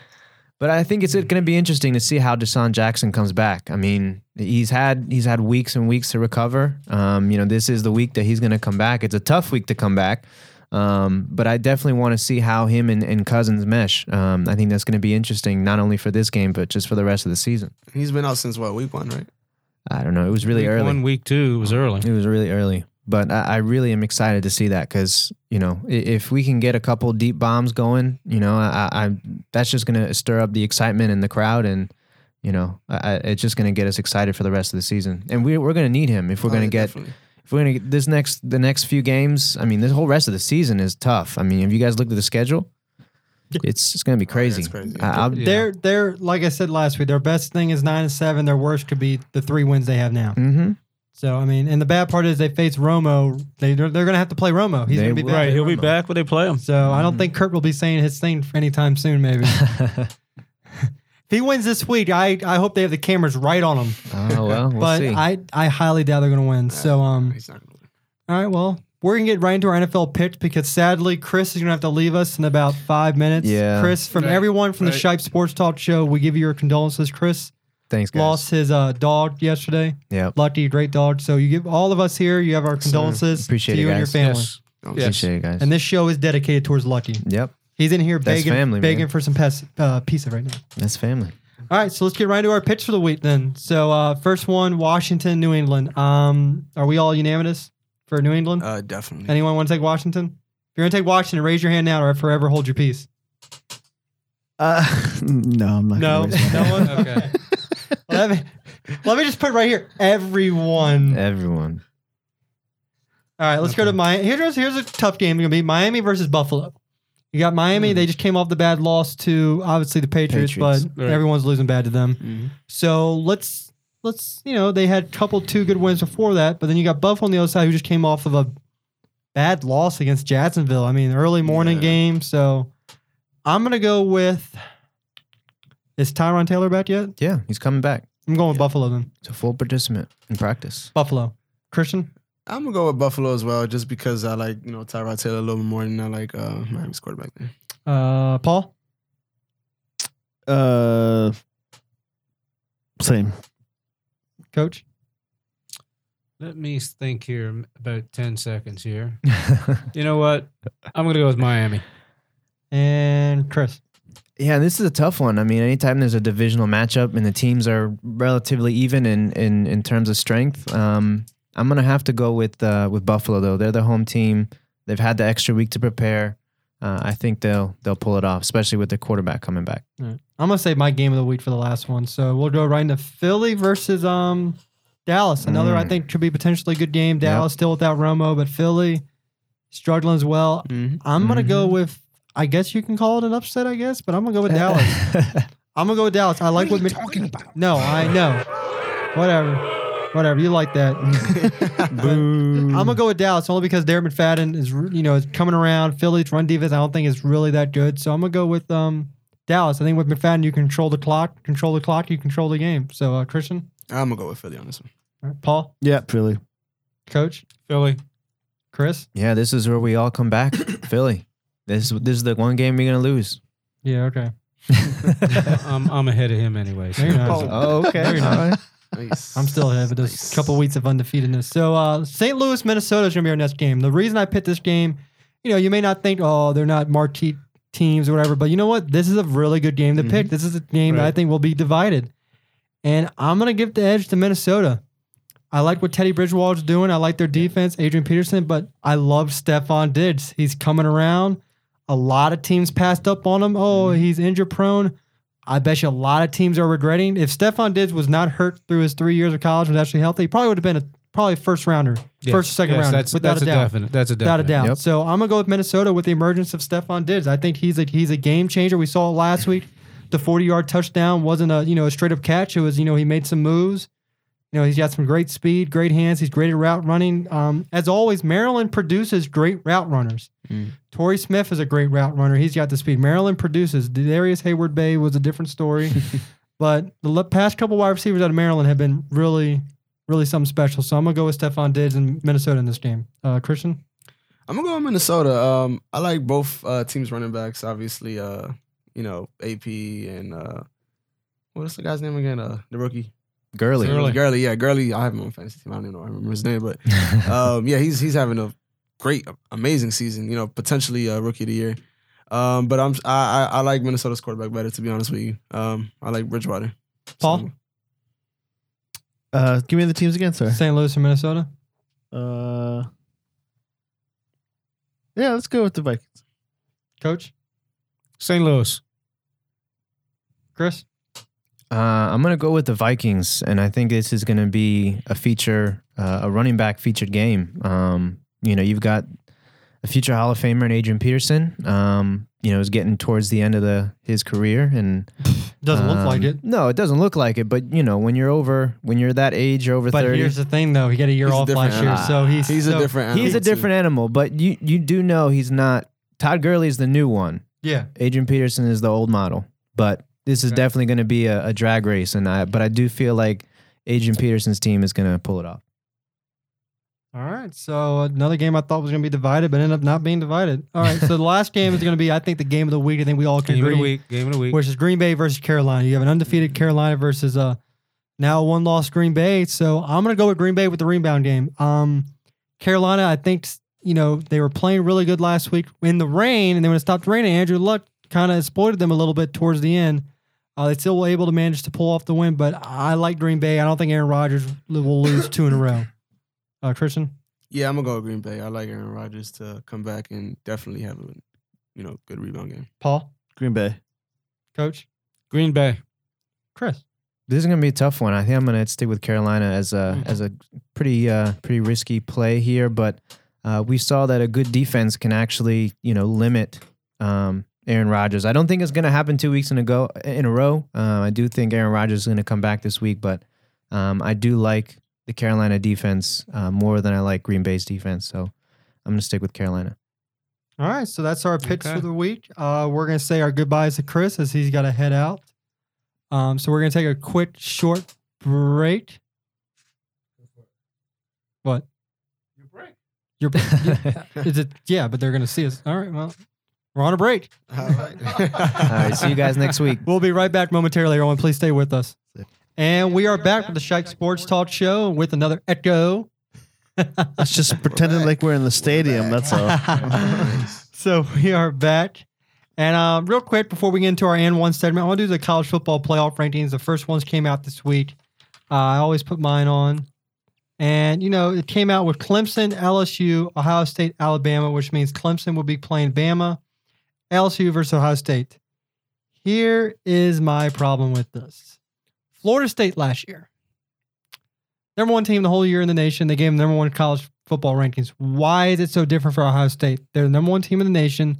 But I think it's going to be interesting to see how DeSean Jackson comes back. I mean, he's had he's had weeks and weeks to recover. Um, you know, this is the week that he's going to come back. It's a tough week to come back. Um, but I definitely want to see how him and, and Cousins mesh. Um, I think that's going to be interesting, not only for this game, but just for the rest of the season. He's been out since what week one, right? I don't know. It was really Week early. One week two it was early. It was really early, but I, I really am excited to see that because you know if we can get a couple deep bombs going, you know, I, I that's just going to stir up the excitement in the crowd, and you know, I, I- it's just going to get us excited for the rest of the season. And we, we're going to need him if we're Oh, going yeah, to get definitely. if we're going to this next the next few games. I mean, this whole rest of the season is tough. I mean, have you guys looked at the schedule? It's it's going to be crazy. it's crazy. I, I'll, Yeah. They're they're like I said last week. Their best thing is nine and seven. Their worst could be the three wins they have now. hmm So I mean, and the bad part is they face Romo. They they're, they're going to have to play Romo. He's going to be back. Right. He'll be back when they play him. So I don't think Kurt will be saying his thing anytime soon. Maybe (laughs) if he wins this week, I I hope they have the cameras right on him. oh well, we'll (laughs) but see. I I highly doubt they're going to win. So um, He's not gonna win. all right, well. We're gonna get right into our NFL picks because sadly Chris is gonna have to leave us in about five minutes. Yeah. Chris, from Right, everyone from the right. Shipe Sports Talk Show, we give you your condolences. Chris Thanks, guys. lost his uh, dog yesterday. Yeah. Lucky, great dog. So you give all of us here. You have our condolences Appreciate to it, you and your guys. family. Yes. Yes. Appreciate it, guys. And this show is dedicated towards Lucky. yep, He's in here That's begging, family, begging man. for some pes- uh, pizza right now. that's family. All right, so let's get right into our pitch for the week then. So uh, first one, Washington, New England. Um, are we all unanimous for New England? Uh, definitely. Anyone want to take Washington? If you're gonna take Washington, raise your hand now, or I forever hold your peace. Uh, (laughs) no, I'm not. No, gonna raise my (laughs) no hand. one. Okay. (laughs) let me let me just put right here. Everyone. Everyone. All right, let's go to Miami. Here's here's a tough game. It's gonna be Miami versus Buffalo. You got Miami. They just came off the bad loss to obviously the Patriots, Patriots. but Right. everyone's losing bad to them. Mhm. So let's let's you know they had a couple two good wins before that, but then you got Buffalo on the other side who just came off of a bad loss against Jacksonville. I mean, early morning Yeah. game. So I'm gonna go with. Is Tyrod Taylor back yet? Yeah, he's coming back. I'm going with Buffalo then. He's a full participant in practice. Buffalo. Christian. I'm gonna go with Buffalo as well, just because I like you know Tyrod Taylor a little bit more than I like uh, Miami's quarterback there. Uh, Paul. Uh, same. Coach. Let me think here about 10 seconds here. (laughs) You know what? I'm going to go with Miami. And Chris. Yeah, this is a tough one. I mean, anytime there's a divisional matchup and the teams are relatively even in in, in terms of strength, um, I'm gonna have to go with uh, with Buffalo though. They're the home team. They've had the extra week to prepare. Uh, I think they'll they'll pull it off, especially with their quarterback coming back. I'm gonna say my game of the week for the last one. So we'll go right into Philly versus um Dallas. Another I Mm. think could be potentially a good game. Dallas still without Romo, but Philly struggling as well. Mm-hmm. I'm gonna go Mhm. with I guess you can call it an upset, I guess, but I'm gonna go with Dallas. (laughs) I'm gonna go with Dallas. I like what, Mc- talking about? No, I know. Whatever. Whatever. You like that. (laughs) I'm gonna go with Dallas only because Derek McFadden is you know is coming around. Philly's run defense I don't think is really that good, so I'm gonna go with um Dallas. I think with McFadden you control the clock, control the clock, you control the game. So uh, Christian, I'm gonna go with Philly on this one. All right, Paul, Yeah, Philly. Coach, Philly. Chris. yeah, this is where we all come back. (coughs) Philly. This is this is the one game you're gonna lose. Yeah, okay. (laughs) I'm, I'm ahead of him anyway. so- you're oh, okay. No, you're. All right. Nice. I'm still ahead, but there's Nice. a couple weeks of undefeatedness. So uh, St. Louis, Minnesota is going to be our next game. The reason I picked this game, you know, you may not think, oh, they're not marquee teams or whatever, but you know what? This is a really good game to pick. This is a game that I Right. think will be divided. And I'm going to give the edge to Minnesota. I like what Teddy Bridgewater's doing. I like their defense, Adrian Peterson, but I love Stefon Diggs. He's coming around. A lot of teams passed up on him. Oh, Mm-hmm. he's injury prone. I bet you a lot of teams are regretting. If Stefon Diggs was not hurt through his three years of college, and was actually healthy, he probably would have been a probably first rounder, Yes, first or second yes, rounder, That's, without that's a doubt. definite. That's a Without a doubt. Yep. So I'm gonna go with Minnesota with the emergence of Stefon Diggs. I think he's a he's a game changer. We saw it last week. The 40 yard touchdown wasn't a you know a straight up catch. It was you know he made some moves. You know he's got some great speed, great hands. He's great at route running. Um, as always, Maryland produces great route runners. Mm. Torrey Smith is a great route runner. He's got the speed. Maryland produces. Darrius Heyward-Bey was a different story, (laughs) but the past couple wide receivers out of Maryland have been really, really something special. So I'm gonna go with Stefon Diggs in Minnesota in this game. Uh, Christian. I'm gonna go with Minnesota. Um, I like both uh, teams' running backs. Obviously, uh, you know AP and uh, what's the guy's name again? Uh, the rookie Gurley. Gurley. Gurley. Yeah, Gurley. I have him on fantasy team. I don't even know. I remember his name, but (laughs) um, yeah, he's he's having a great, amazing season. You know, potentially a rookie of the year. Um, but I'm I, I I like Minnesota's quarterback better. To be honest with you, um, I like Bridgewater. Paul? So, Uh, give me the teams again, sir. St. Louis or Minnesota? Uh, yeah, let's go with the Vikings. Coach? St. Louis. Chris? Uh, I'm gonna go with the Vikings, and I think this is gonna be a feature, uh, a running back featured game. Um, you know, you've got a future Hall of Famer in Adrian Peterson. Um, you know, is getting towards the end of the his career, and it (laughs) Doesn't look like um, it. No, it doesn't look like it. But you know, when you're over, when you're that age, you're over But thirty. here's the thing, though. He got a year He's a off different last year, animal. so he's he's so- a different. Animal He's a too. different animal, but you you do know he's not. Todd Gurley is the new one. Yeah, Adrian Peterson is the old model. But this is Okay. definitely going to be a, a drag race, and I but I do feel like Adrian Peterson's team is going to pull it off. All right. So another game I thought was going to be divided, but ended up not being divided. All right. so the (laughs) last game is going to be, I think, the game of the week. I think we all can Game of agree, the week. Game of the week. which is Green Bay versus Carolina. You have an undefeated Carolina versus uh now one loss Green Bay. So I'm going to go with Green Bay with the rebound game. Um, Carolina, I think you know they were playing really good last week in the rain, and then when it stopped raining, Andrew Luck kind of exploited them a little bit towards the end. Uh, they still were able to manage to pull off the win, but I like Green Bay. I don't think Aaron Rodgers will lose two in a row. Uh, Christian. Yeah, I'm gonna go with Green Bay. I like Aaron Rodgers to come back and definitely have a you know good rebound game. Paul, Green Bay. Coach, Green Bay. Chris. This is going to be a tough one. I think I'm going to stick with Carolina as a Mhm. as a pretty uh, pretty risky play here, but uh, we saw that a good defense can actually you know limit um, Aaron Rodgers. I don't think it's going to happen two weeks in a go in a row. Uh, I do think Aaron Rodgers is going to come back this week, but um, I do like the Carolina defense uh, more than I like Green Bay's defense. So I'm going to stick with Carolina. All right, so that's our picks Okay. for the week. Uh, we're gonna say our goodbyes to Chris as he's got to head out. Um, so we're gonna take a quick, short break. What? Your break. Your (laughs) is it? Yeah, but they're gonna see us. All right, well, we're on a break. All right. (laughs) All right, see you guys next week. We'll be right back momentarily, everyone. Please stay with us. And we are back with the Shike Sports Talk Show with another echo. (laughs) Let's just pretending like we're in the stadium. That's all. (laughs) so we are back. And uh, real quick, before we get into our N one segment, I want to do the college football playoff rankings. The first ones came out this week. Uh, I always put mine on. And, you know, it came out with Clemson, LSU, Ohio State, Alabama, which means Clemson will be playing Bama, LSU versus Ohio State. Here is my problem with this Florida State last year, number one team the whole year in the nation. They gave them number one college football rankings. Why is it so different for Ohio State? They're the number one team in the nation.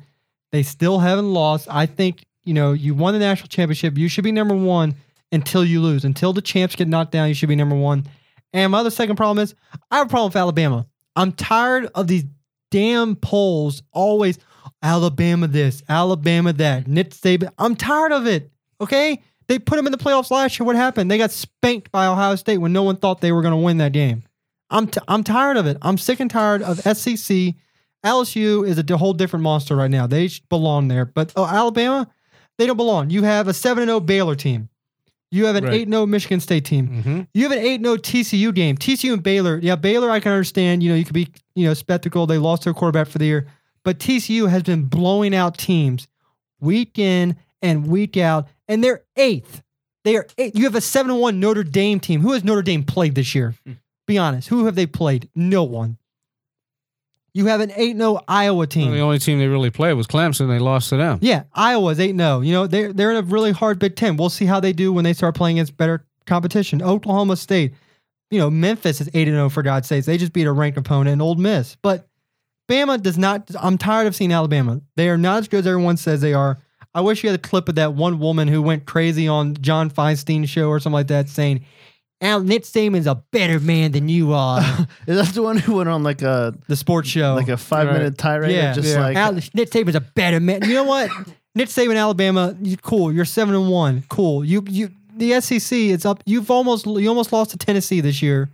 They still haven't lost. I think, you know, you won the national championship. You should be number one until you lose. Until the champs get knocked down, you should be number one. And my other second problem is I have a problem with Alabama. I'm tired of these damn polls always Alabama this, Alabama that, Nick Saban. I'm tired of it. Okay? They put them in the playoffs last year. What happened? They got spanked by Ohio State when no one thought they were going to win that game. I'm t- I'm tired of it. I'm sick and tired of SEC. LSU is a whole different monster right now. They belong there. But oh, Alabama, they don't belong. You have a 7 0 Baylor team. You have an Right. 8 0 Michigan State team. Mm-hmm. You have an 8 0 TCU game. TCU and Baylor. Yeah, Baylor, I can understand. You know, you could be, you know, spectacle. They lost their quarterback for the year. But TCU has been blowing out teams week in and week out, and they're eighth. They are eight. You have a 7 1 Notre Dame team. Who has Notre Dame played this year? Hmm. Be honest. Who have they played? No one. You have an 8 0 Iowa team. the only team they really played was Clemson. They lost to them. Yeah, Iowa's 8 0. You know, they're, they're in a really hard Big Ten. We'll see how they do when they start playing against better competition. Oklahoma State, you know, Memphis is 8 0 for God's sakes. They just beat a ranked opponent in Ole Miss. But Bama does not, I'm tired of seeing Alabama. They are not as good as everyone says they are. I wish you had a clip of that one woman who went crazy on John Feinstein's show or something like that saying, Al Nick Saban's a better man than you are. (laughs) Is that the one who went on like a the sports show. like a five Right. minute tirade? Yeah. of just Yeah. like Al, Nick Saban's a better man. You know what? (laughs) Nick Saban, Alabama, you, cool. You're seven and one. Cool. You you the SEC. It's up. You've almost you almost lost to Tennessee this year.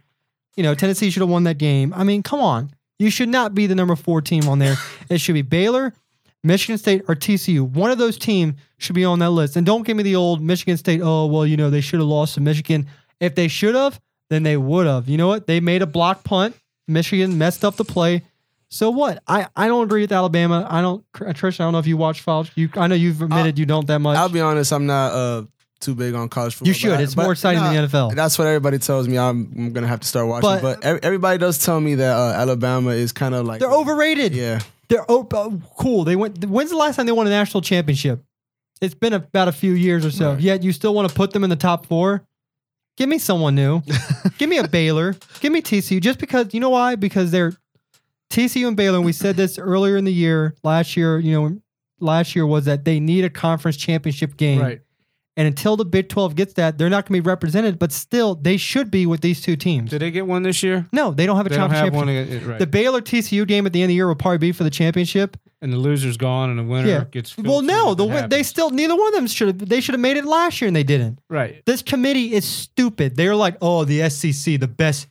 You know Tennessee should have won that game. I mean, come on. You should not be the number four team on there. it should be Baylor, Michigan State, or TCU. One of those teams should be on that list. And don't give me the old Michigan State. Oh well, you know they should have lost to Michigan. If they should have, then they would have. You know what? They made a block punt. Michigan messed up the play. So what? I, I don't agree with Alabama. I don't, Trish. I don't know if you watch college. You, I know you've admitted you don't that much. I'll be honest, I'm not uh, too big on college football. you should. I- it's but- more exciting nah, than the NFL. That's what everybody tells me. I'm, I'm gonna have to start watching. But- But, ev- everybody does tell me that uh, Alabama is kind of like They're overrated. Yeah, They're oh, oh, cool. They went. When's the last time they won a national championship? It's been about a few years or so. Right. Yet you still want to put them in the top four. Give me someone new. (laughs) Give me a Baylor. Give me TCU. Just because you know why? Because they're TCU and Baylor. And we said this earlier in the year. Last year, you know, last year was that they need a conference championship game. Right. And until the Big 12 gets that, they're not going to be represented. But still, they should be with these two teams. Did they get one this year? No, they don't have a They don't have one. championship. uh, Right. The Baylor TCU game at the end of the year will probably be for the championship. and the loser's gone, and the winner Yeah. gets. Well, no, the win- they still neither one of them should have. They should have made it last year and they didn't. right. This committee is stupid. They're like, oh, the SEC, the best,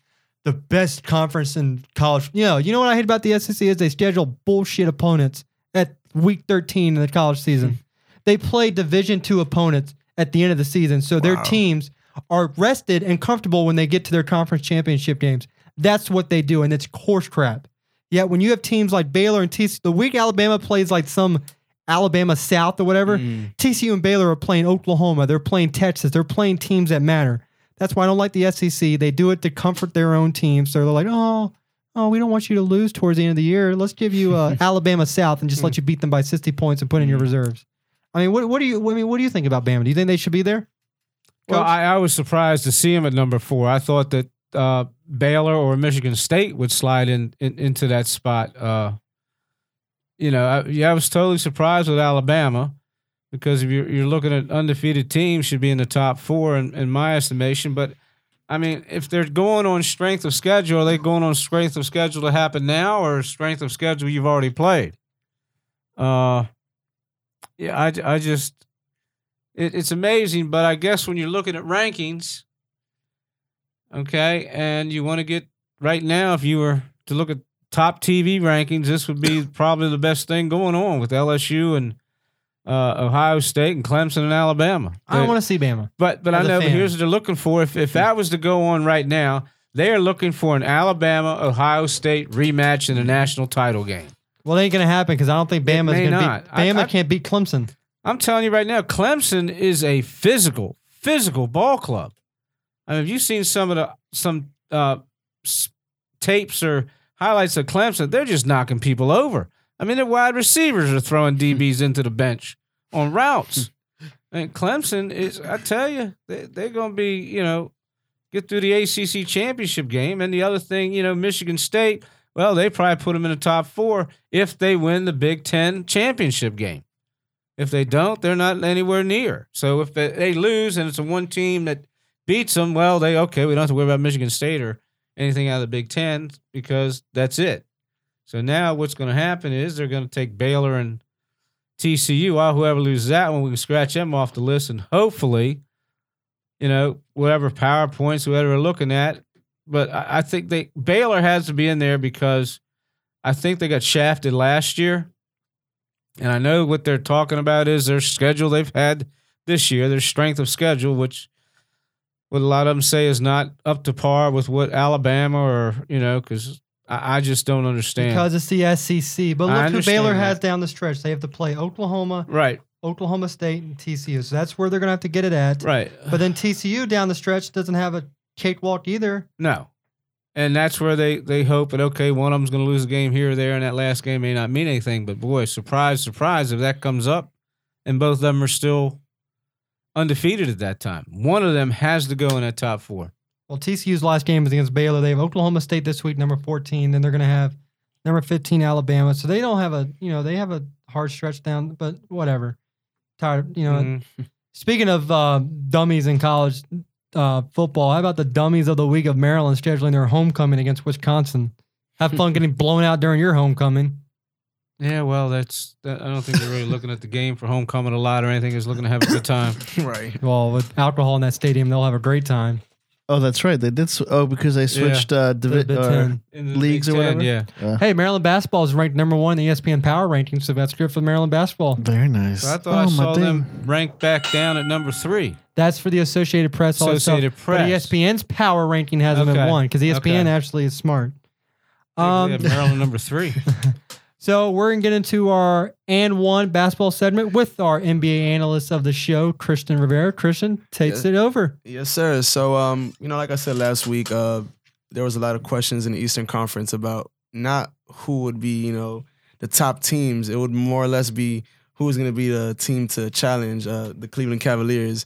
the best conference in college. You know, you know what I hate about the SEC is they schedule bullshit opponents at week thirteen in the college season. they play Division two opponents at the end of the season, so their teams are rested and comfortable when they get to their conference championship games. That's what they do, and it's horse crap. Yet when you have teams like Baylor and TCU, the week Alabama plays like some Alabama South or whatever, Mm. TCU and Baylor are playing Oklahoma. They're playing Texas. They're playing teams that matter. That's why I don't like the SEC. They do it to comfort their own teams. So they're like, oh, oh, we don't want you to lose towards the end of the year. Let's give you uh, (laughs) Alabama South and just let you beat them by 60 points and put in your reserves. I mean, what, what do you? I mean, what do you think about Bama? Do you think they should be there? Well, I, I was surprised to see him at number four. I thought that uh, Baylor or Michigan State would slide in, in into that spot. Uh, you know, I, yeah, I was totally surprised with Alabama because if you're, you're looking at undefeated teams, should be in the top four in, in my estimation. But I mean, if they're going on strength of schedule, are they going on strength of schedule to happen now or strength of schedule you've already played? Uh, yeah, I, I just it, it's amazing, but I guess when you're looking at rankings, okay, and you want to get right now, if you were to look at top TV rankings, this would be (laughs) probably the best thing going on with LSU and uh, Ohio State and Clemson and Alabama. I don't want to see Bama. but but I as know. But here's what they're looking for. If if that was to go on right now, they are looking for an Alabama Ohio State rematch in the national title game. Well, it ain't going to happen because I don't think Bama's may to not. beat. Bama I- can't beat Clemson. I'm telling you right now, Clemson is a physical, physical ball club. I mean, have you seen some of the some uh, s- tapes or highlights of Clemson? They're just knocking people over. I mean, their wide receivers are throwing (laughs) DBs into the bench on routes. And Clemson is, I tell you, they, they're going to be, you know, get through the ACC championship game. And the other thing, you know, Michigan State, well, they probably put them in the top four if they win the Big Ten championship game. If they don't, they're not anywhere near. So if they, lose and it's a one team that beats them, well, they okay. We don't have to worry about Michigan State or anything out of the Big Ten because that's it. So now what's going to happen is they're going to take Baylor and TCU. Well, whoever loses that one, we can scratch them off the list, and hopefully, you know, whatever PowerPoints, whatever we're looking at. But I, I think they Baylor has to be in there because I think they got shafted last year. And I know what they're talking about is their schedule they've had this year, their strength of schedule, which what a lot of them say is not up to par with what Alabama or, you know, because I, I just don't understand. Because it's the SEC. But look who Baylor that. has down the stretch. They have to play Oklahoma, right, Oklahoma State, and TCU. So that's where they're going to have to get it at. right. But then TCU down the stretch doesn't have a cakewalk either. No. and that's where they they hope that okay, one of them's going to lose a game here or there, and that last game may not mean anything. But boy, surprise, surprise, if that comes up, and both of them are still undefeated at that time, one of them has to go in that top four. Well, TCU's last game is against Baylor. They have Oklahoma State this week, number 14. Then they're going to have number 15 Alabama. So they don't have a, you know, they have a hard stretch down, but whatever. Tired, you know. Mhm. Speaking of uh, dummies in college uh, football, how about the dummies of the week of Maryland scheduling their homecoming against Wisconsin? Have fun (laughs) getting blown out during your homecoming. Yeah, well, that's that, I don't think they're really looking at the game for homecoming a lot or anything. Is looking to have a good time. (laughs) right. Well, with alcohol in that stadium, they'll have a great time. Oh, that's right. They did. Sw- oh, because they switched uh, The divi- Big uh, Ten. In the Leagues Big or Ten, whatever? Yeah. Hey, Maryland basketball is ranked number one in the ESPN Power Rankings, so that's good for Maryland basketball. Very nice. So I thought oh, I my saw dang. them ranked back down at number three. That's for the Associated Press. all that stuff. Associated But Press. ESPN's power ranking has them at one because ESPN Okay. actually is smart. Um, Um, Maryland number three. (laughs) (laughs) so we're gonna get into our and one basketball segment with our NBA analyst of the show, Christian Rivera. Christian takes it over. Yes, sir. So, um, you know, like I said last week, uh, there was a lot of questions in the Eastern Conference about not who would be, you know, the top teams. It would more or less be who is going to be the team to challenge uh, the Cleveland Cavaliers.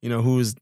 You know, who's,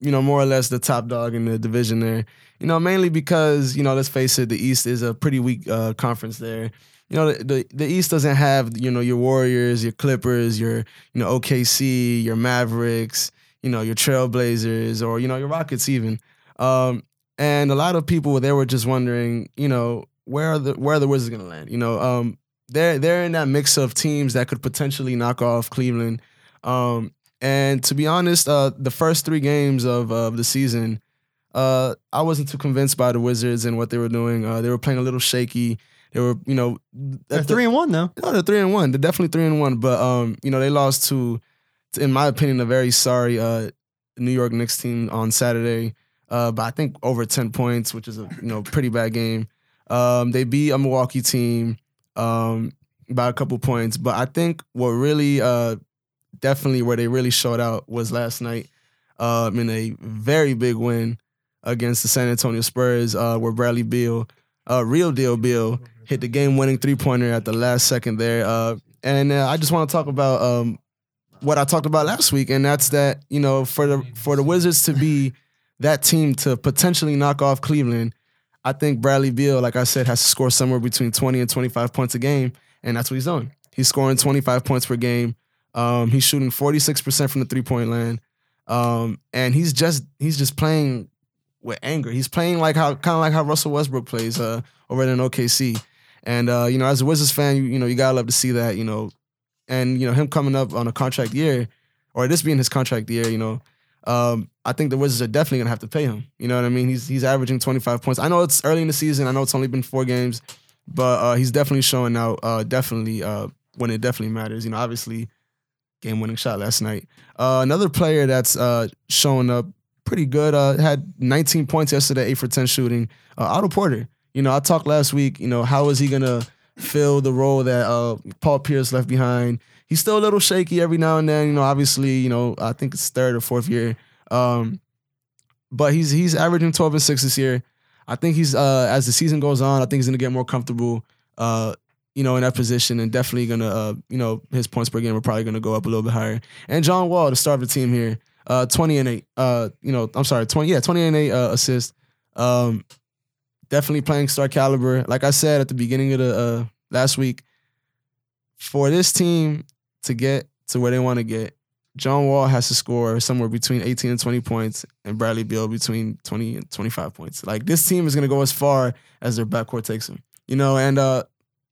you know, more or less the top dog in the division there. You know, mainly because you know, let's face it, the East is a pretty weak uh, conference there. You know, the, the the East doesn't have you know your Warriors, your Clippers, your you know OKC, your Mavericks you know, your Trailblazers or, you know, your Rockets even. Um, and a lot of people they were just wondering, you know, where the where the Wizards gonna land? You know, um, they're they're in that mix of teams that could potentially knock off Cleveland. Um, and to be honest, uh, the first three games of of the season, uh, I wasn't too convinced by the Wizards and what they were doing. Uh, they were playing a little shaky. They were, you know, They're at the- three and one though. no, they're three and one. They're definitely three and one. But um, you know, they lost to, in my opinion, a very sorry uh New York Knicks team on Saturday. Uh, but I think over ten points, which is a you know pretty bad game. Um, they beat a Milwaukee team um by a couple points. But I think what really uh definitely where they really showed out was last night. Um, in a very big win against the San Antonio Spurs, uh, where Bradley Beal, uh, real deal Beal, hit the game winning three pointer at the last second there. Uh, and uh, I just want to talk about um, what I talked about last week, and that's that you know for the for the Wizards to be that team to potentially knock off Cleveland, I think Bradley Beal, like I said, has to score somewhere between twenty and twenty five points a game, and that's what he's doing. He's scoring twenty five points per game. Um, he's shooting forty six percent from the three point line, um, and he's just he's just playing with anger. He's playing like how kind of like how Russell Westbrook plays uh, over in OKC. And uh, you know, as a Wizards fan, you, you know you gotta love to see that. You know, and you know him coming up on a contract year, or this being his contract year. You know, um, I think the Wizards are definitely gonna have to pay him. You know what I mean? He's he's averaging 25 points. I know it's early in the season. I know it's only been four games, but uh, he's definitely showing out. Uh, definitely uh, when it definitely matters. You know, obviously, game winning shot last night. Uh, another player that's uh, showing up pretty good. Uh, had 19 points yesterday, eight for 10 shooting. Uh, Otto Porter. You know, I talked last week. You know, how is he gonna fill the role that uh, Paul Pierce left behind? He's still a little shaky every now and then. You know, obviously, you know, I think it's third or fourth year. Um, but he's he's averaging 12 and six this year. I think he's uh, as the season goes on, I think he's gonna get more comfortable. Uh, you know, in that position, and definitely gonna, uh, you know, his points per game are probably gonna go up a little bit higher. And John Wall, the star of the team here, uh, 20 and eight. Uh, you know, I'm sorry, 20, yeah, 20 and eight uh, assists. Um, definitely playing star caliber. Like I said at the beginning of the uh, last week, for this team to get to where they want to get, John Wall has to score somewhere between 18 and 20 points, and Bradley Beal between 20 and 25 points. Like this team is gonna go as far as their backcourt takes them. You know, and uh,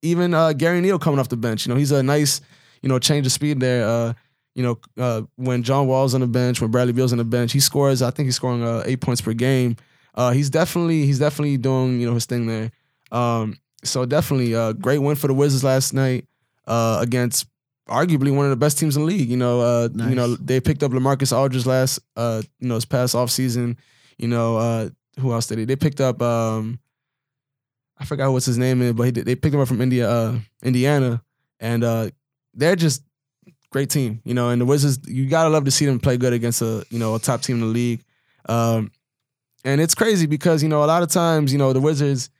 even uh, Gary Neal coming off the bench. You know, he's a nice, you know, change of speed there. Uh, you know, uh, when John Wall's on the bench, when Bradley Beal's on the bench, he scores. I think he's scoring uh, eight points per game. Uh, he's definitely he's definitely doing you know his thing there. Um, so definitely a great win for the Wizards last night uh, against arguably one of the best teams in the league. You know, uh, you know they picked up LaMarcus Aldridge last uh, you know this past offseason. You know, uh, who else did they? They picked up um, I forgot what's his name is, but he, did- they picked him up from India, uh, Indiana, and uh, they're just great team. You know, and the Wizards, you gotta love to see them play good against a you know a top team in the league. Um, and it's crazy because you know a lot of times you know the Wizards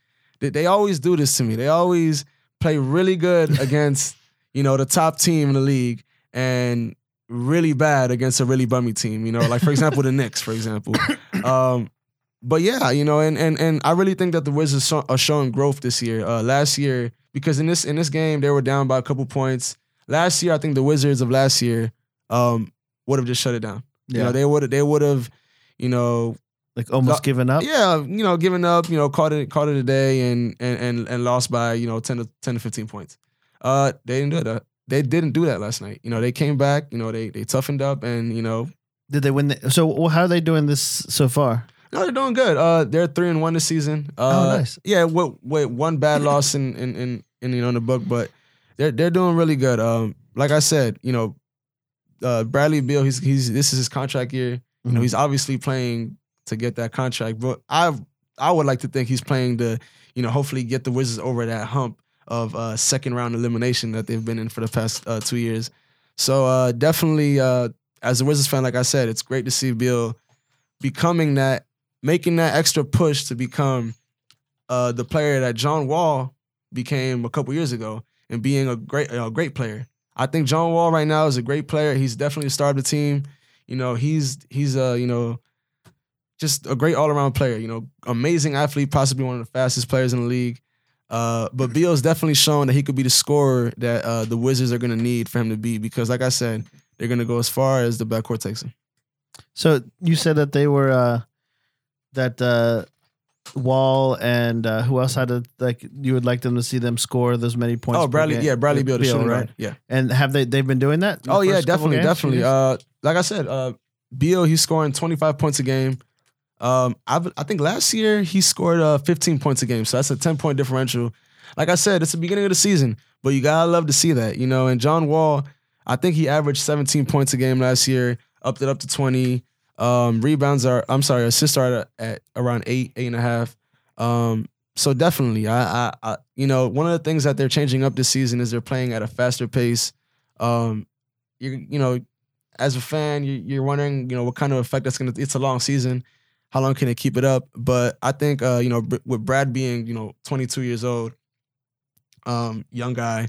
they, they always do this to me. They always play really good (laughs) against you know the top team in the league and really bad against a really bummy team. You know, like for example the Knicks, for example. (coughs) Um, but yeah, you know, and and and I really think that the Wizards are showing growth this year. Uh, last year, because in this in this game they were down by a couple points. Last year, I think the Wizards of last year um, would have just shut it down. You Yeah. know, they would they would have, you know, like almost given up. yeah, you know, giving up, you know, caught it caught it a day and and and and lost by you know ten to ten to fifteen points. Uh, they didn't do that. They didn't do that last night. You know, they came back. You know, they they toughened up and you know, Did they win? The, so how are they doing this so far? No, they're doing good. Uh, they're three and one this season. Uh, Oh, nice. Yeah, with with one bad loss in in in, in you know in the book, but they're they're doing really good. Um, like I said, you know, uh, Bradley Beal, he's he's this is his contract year. You know, Mhm. he's obviously playing to get that contract, but I I would like to think he's playing to, you know, hopefully get the Wizards over that hump of uh, second round elimination that they've been in for the past uh, two years. So uh, definitely, uh, as a Wizards fan, like I said, it's great to see Beal becoming that, making that extra push to become uh, the player that John Wall became a couple years ago and being a great a great player. I think John Wall right now is a great player. He's definitely a star of the team. You know, he's he's uh, you know, just a great all-around player, you know, amazing athlete, possibly one of the fastest players in the league. Uh, but Beal's definitely shown that he could be the scorer that uh, the Wizards are going to need for him to be because, like I said, they're going to go as far as the backcourt takes him. So you said that they were uh that uh Wall and uh who else had a like you would like them to see them score those many points. oh, Bradley, yeah, Bradley Beal, Beal, right? Yeah. And have they they've been doing that? Oh yeah, definitely, games, definitely. Uh, like I said, uh, Beal he's scoring 25 points a game. Um, I I think last year he scored uh 15 points a game, so that's a 10 point differential. Like I said, it's the beginning of the season, but you gotta love to see that, you know. And John Wall, I think he averaged 17 points a game last year, upped it up to 20. Um, rebounds are, I'm sorry, assists are at, at around eight, eight and a half. Um, so definitely, I, I, I, you know, one of the things that they're changing up this season is they're playing at a faster pace. Um, you, you know, as a fan, you, you're wondering, you know, what kind of effect that's gonna. It's a long season. How long can they keep it up? But I think, uh, you know, with Brad being, you know, 22 years old, um, young guy,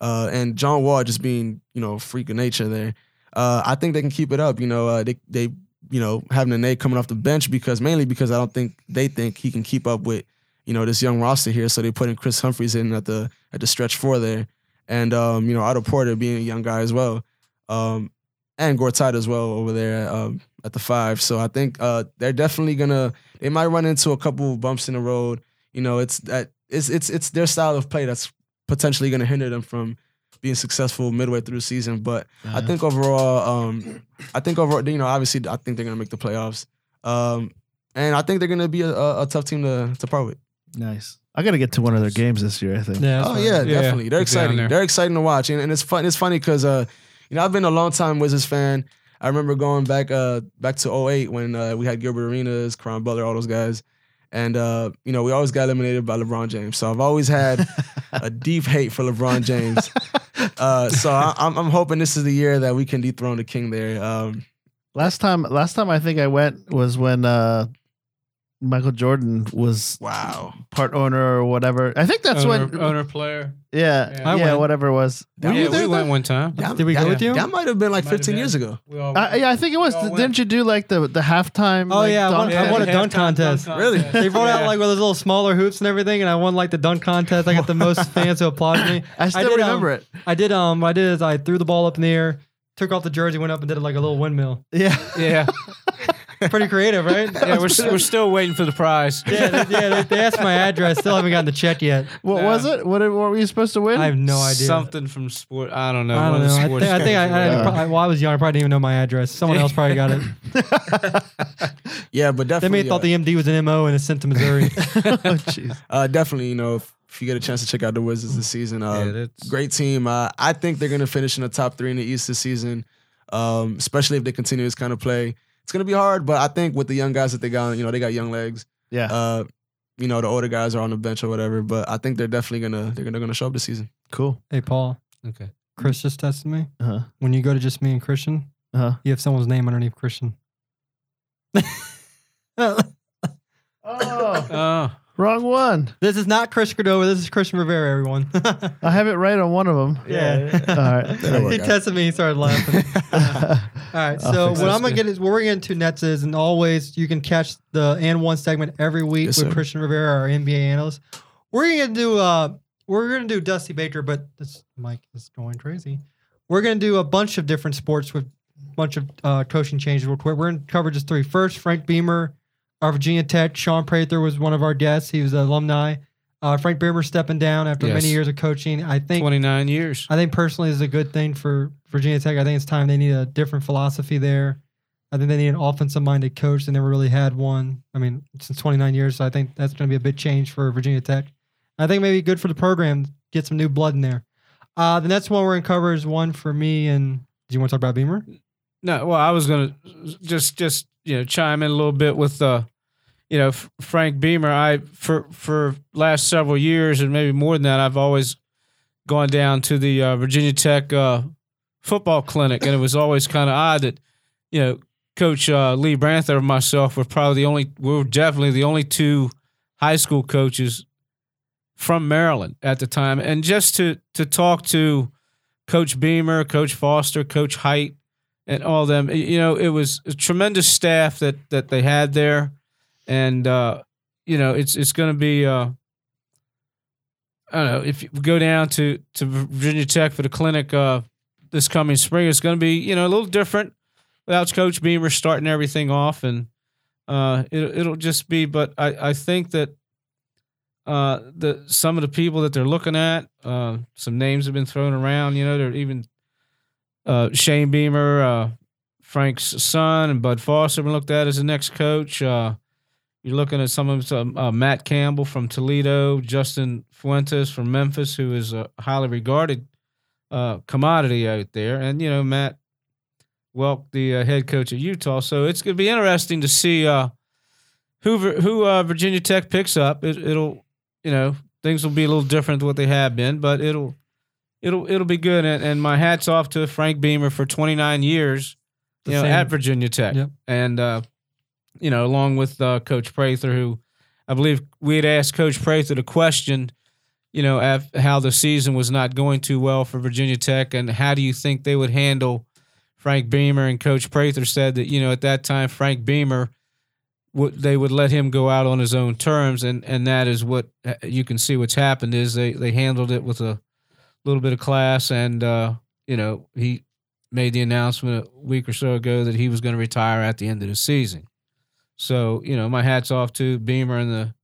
uh, and John Wall just being, you know, freak of nature there. Uh, I think they can keep it up. You know, uh, they they you know having a Nene coming off the bench because mainly because I don't think they think he can keep up with you know this young roster here. So they put in Kris Humphries in at the at the stretch four there, and um, you know Otto Porter being a young guy as well, um, and Gortat as well over there um, at the five. So I think uh, they're definitely gonna they might run into a couple bumps in the road. You know, it's that it's it's it's their style of play that's potentially gonna hinder them from being successful midway through the season. But I think overall, um, I think overall, you know, obviously, I think they're gonna make the playoffs, um, and I think they're gonna be a, a, a tough team to to part with. nice. I got to get to one of their games this year. I think. Yeah. oh yeah, Yeah, definitely. They're exciting. They're exciting to watch, and, and it's fun. It's funny because uh, you know, I've been a long time Wizards fan. I remember going back uh back to 08 when uh, we had Gilbert Arenas, Caron Butler, all those guys. And uh, you know, we always got eliminated by LeBron James. So I've always had (laughs) a deep hate for LeBron James. Uh, so I, I'm, I'm hoping this is the year that we can dethrone the king there. Um, Last time, last time I think I went was when uh, Michael Jordan was wow. part owner or whatever. I think that's owner, when. owner player. Yeah, Yeah. yeah, went. whatever it was. That Were you yeah, there we went one time. That, Did we go that- with you? That might have been like Might 15 been. years ago. We Uh, yeah, I think it was. We all went. Didn't you do like the the halftime? Oh, like, yeah, I won- dunk I won a dunk contest. Really? They brought out like one of those little smaller hoops and everything, and I won like the dunk contest. I got the (laughs) most fans who applauded me. I still did, um, remember it. I did um what I did is I threw the ball up in the air, took off the jersey, went up and did it like a little windmill. Yeah, Yeah, (laughs) Pretty creative, right? (laughs) yeah. We're, we're still waiting for the prize. yeah, they, yeah. They, they asked my address. Still haven't gotten the check yet. what Nah. was it? What, what were you supposed to win? I have no idea. Something from sport. I don't know. I don't know. I think I, think I, I, games or I, probably- well, I was young. I probably didn't even know my address. Someone else probably got it. (laughs) (laughs) Yeah, but They definitely. may have thought the MD was an MO and it's sent to Missouri. oh, jeez. uh, definitely, you know, if, if you get a chance to check out the Wizards this season, uh, Yeah, that's- great team. Uh, I think they're going to finish in the top three in the East this season, um, especially if they continue this kind of play. It's going to be hard, but I think with the young guys that they got, you know, they got young legs. Yeah, Uh, you know, the older guys are on the bench or whatever, but I think they're definitely gonna they're gonna, gonna show up this season. cool. hey, Paul. Okay. Chris just tested me. Uh huh. When you go to just me and Christian, Uh huh. you have someone's name underneath Christian. oh. (laughs) oh. Wrong one. This is not Chris Cordova. This is Christian Rivera, everyone. I have it right on one of them. yeah. All right. He tested me. He started laughing. (laughs) All right. I'll So fix what this I'm gonna get is what we're getting to Nets is, and always you can catch the and one segment every week Yes, with sir. Christian Rivera, our NBA analyst. We're gonna do uh we're gonna do Dusty Baker, but this mic is going crazy. We're gonna do a bunch of different sports with a bunch of uh, coaching changes. Real quick. We're gonna cover just three. First, Frank Beamer, our Virginia Tech. Sean Prather was one of our guests. He was an alumni. Uh, Frank Beamer stepping down after Yes. many years of coaching. I think 29 years. I think personally is a good thing for Virginia Tech. I think it's time they need a different philosophy there. I think they need an offensive minded coach. They never really had one. I mean, since 29 years. So I think that's going to be a big change for Virginia Tech. I think maybe good for the program, get some new blood in there. Uh, the next one we're going to cover is one for me. And do you want to talk about Beamer? No, well, I was gonna just just you know chime in a little bit with uh, you know F- Frank Beamer. I for for last several years and maybe more than that, I've always gone down to the uh, Virginia Tech uh, football clinic, and it was always kind of odd that you know Coach uh, Lee Branther and myself were probably the only we were definitely the only two high school coaches from Maryland at the time, and just to to talk to Coach Beamer, Coach Foster, Coach Hite and all them. You know, it was a tremendous staff that that they had there, and uh, you know, it's it's going to be. Uh, I don't know if you go down to to Virginia Tech for the clinic uh, this coming spring. It's going to be you know a little different without Coach Beamer starting everything off, and uh, it, it'll just be. But I I think that. Uh, the some of the people that they're looking at, uh, some names have been thrown around. You know, they're even uh, Shane Beamer, uh, Frank's son, and Bud Foster have been looked at as the next coach. Uh, you're looking at some of some, uh, Matt Campbell from Toledo, Justin Fuentes from Memphis, who is a highly regarded uh, commodity out there, and you know Matt Welk, the uh, head coach at Utah. So it's going to be interesting to see uh, who who uh, Virginia Tech picks up. It, it'll you know things will be a little different than what they have been, but it'll it'll it'll be good. And, and my hats off to Frank Beamer for 29 years, you The know, same. at Virginia Tech, Yep. and uh, you know, along with uh, Coach Prather, who I believe we had asked Coach Prather the question, you know, af how the season was not going too well for Virginia Tech, and how do you think they would handle Frank Beamer? And Coach Prather said that you know at that time Frank Beamer would they would let him go out on his own terms, and and that is what uh, you can see what's happened is they they handled it with a little bit of class, and uh, you know he made the announcement a week or so ago that he was going to retire at the end of the season. So you know my hats off to Beamer and the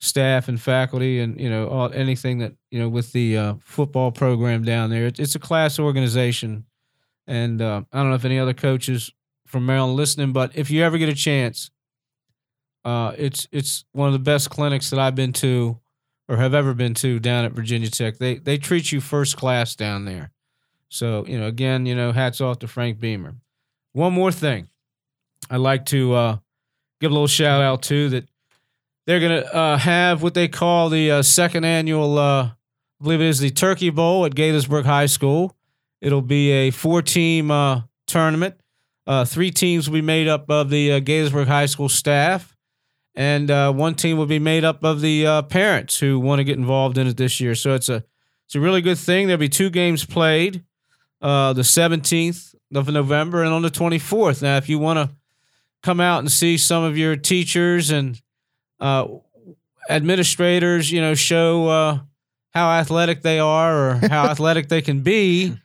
staff and faculty, and you know all, anything that you know with the uh, football program down there. It's, it's a class organization, and uh, I don't know if any other coaches from Maryland listening, but if you ever get a chance, uh, it's it's one of the best clinics that I've been to or have ever been to down at Virginia Tech. They they treat you first class down there. So you know, again, you know, hats off to Frank Beamer. One more thing, I'd like to uh, give a little shout out to that. They're gonna uh, have what they call the uh, second annual, uh, I believe it is the Turkey Bowl at Gaithersburg High School. It'll be a four-team uh, tournament. Uh, three teams will be made up of the uh, Gaithersburg High School staff and one team will be made up of the parents who want to get involved in it this year. So it's a it's a really good thing. There'll be two games played, the 17th of November and on the 24th. Now, if you want to come out and see some of your teachers and uh, administrators, you know, show uh, how athletic they are or how (laughs) athletic they can be.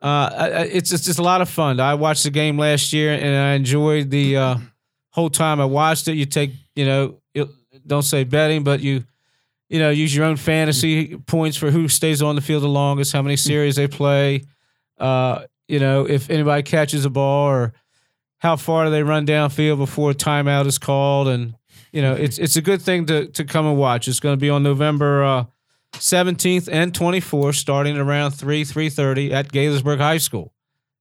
Uh, it's it's just a lot of fun. I watched the game last year and I enjoyed the uh, whole time I watched it. You take, you know, it, don't say betting, but you, you know, use your own fantasy points for who stays on the field the longest, how many series they play, uh, you know, if anybody catches a ball or how far do they run downfield before a timeout is called, and you know, it's it's a good thing to to come and watch. It's going to be on November uh, seventeenth and twenty fourth, starting around three three thirty at Gaithersburg High School.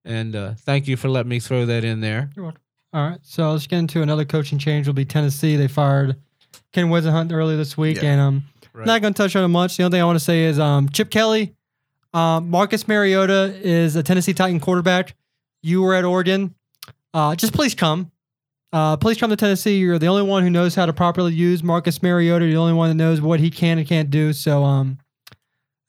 And uh, thank you for letting me throw that in there. You're welcome. All right, so let's get into another coaching change. Will be Tennessee. They fired Ken Whisenhunt earlier this week, Yeah. and um, Right. not going to touch on it much. The only thing I want to say is um, Chip Kelly, um, Marcus Mariota is a Tennessee Titan quarterback. You were at Oregon. Uh, just please come. uh, please come to Tennessee. You're the only one who knows how to properly use Marcus Mariota. You're the only one that knows what he can and can't do. So, um,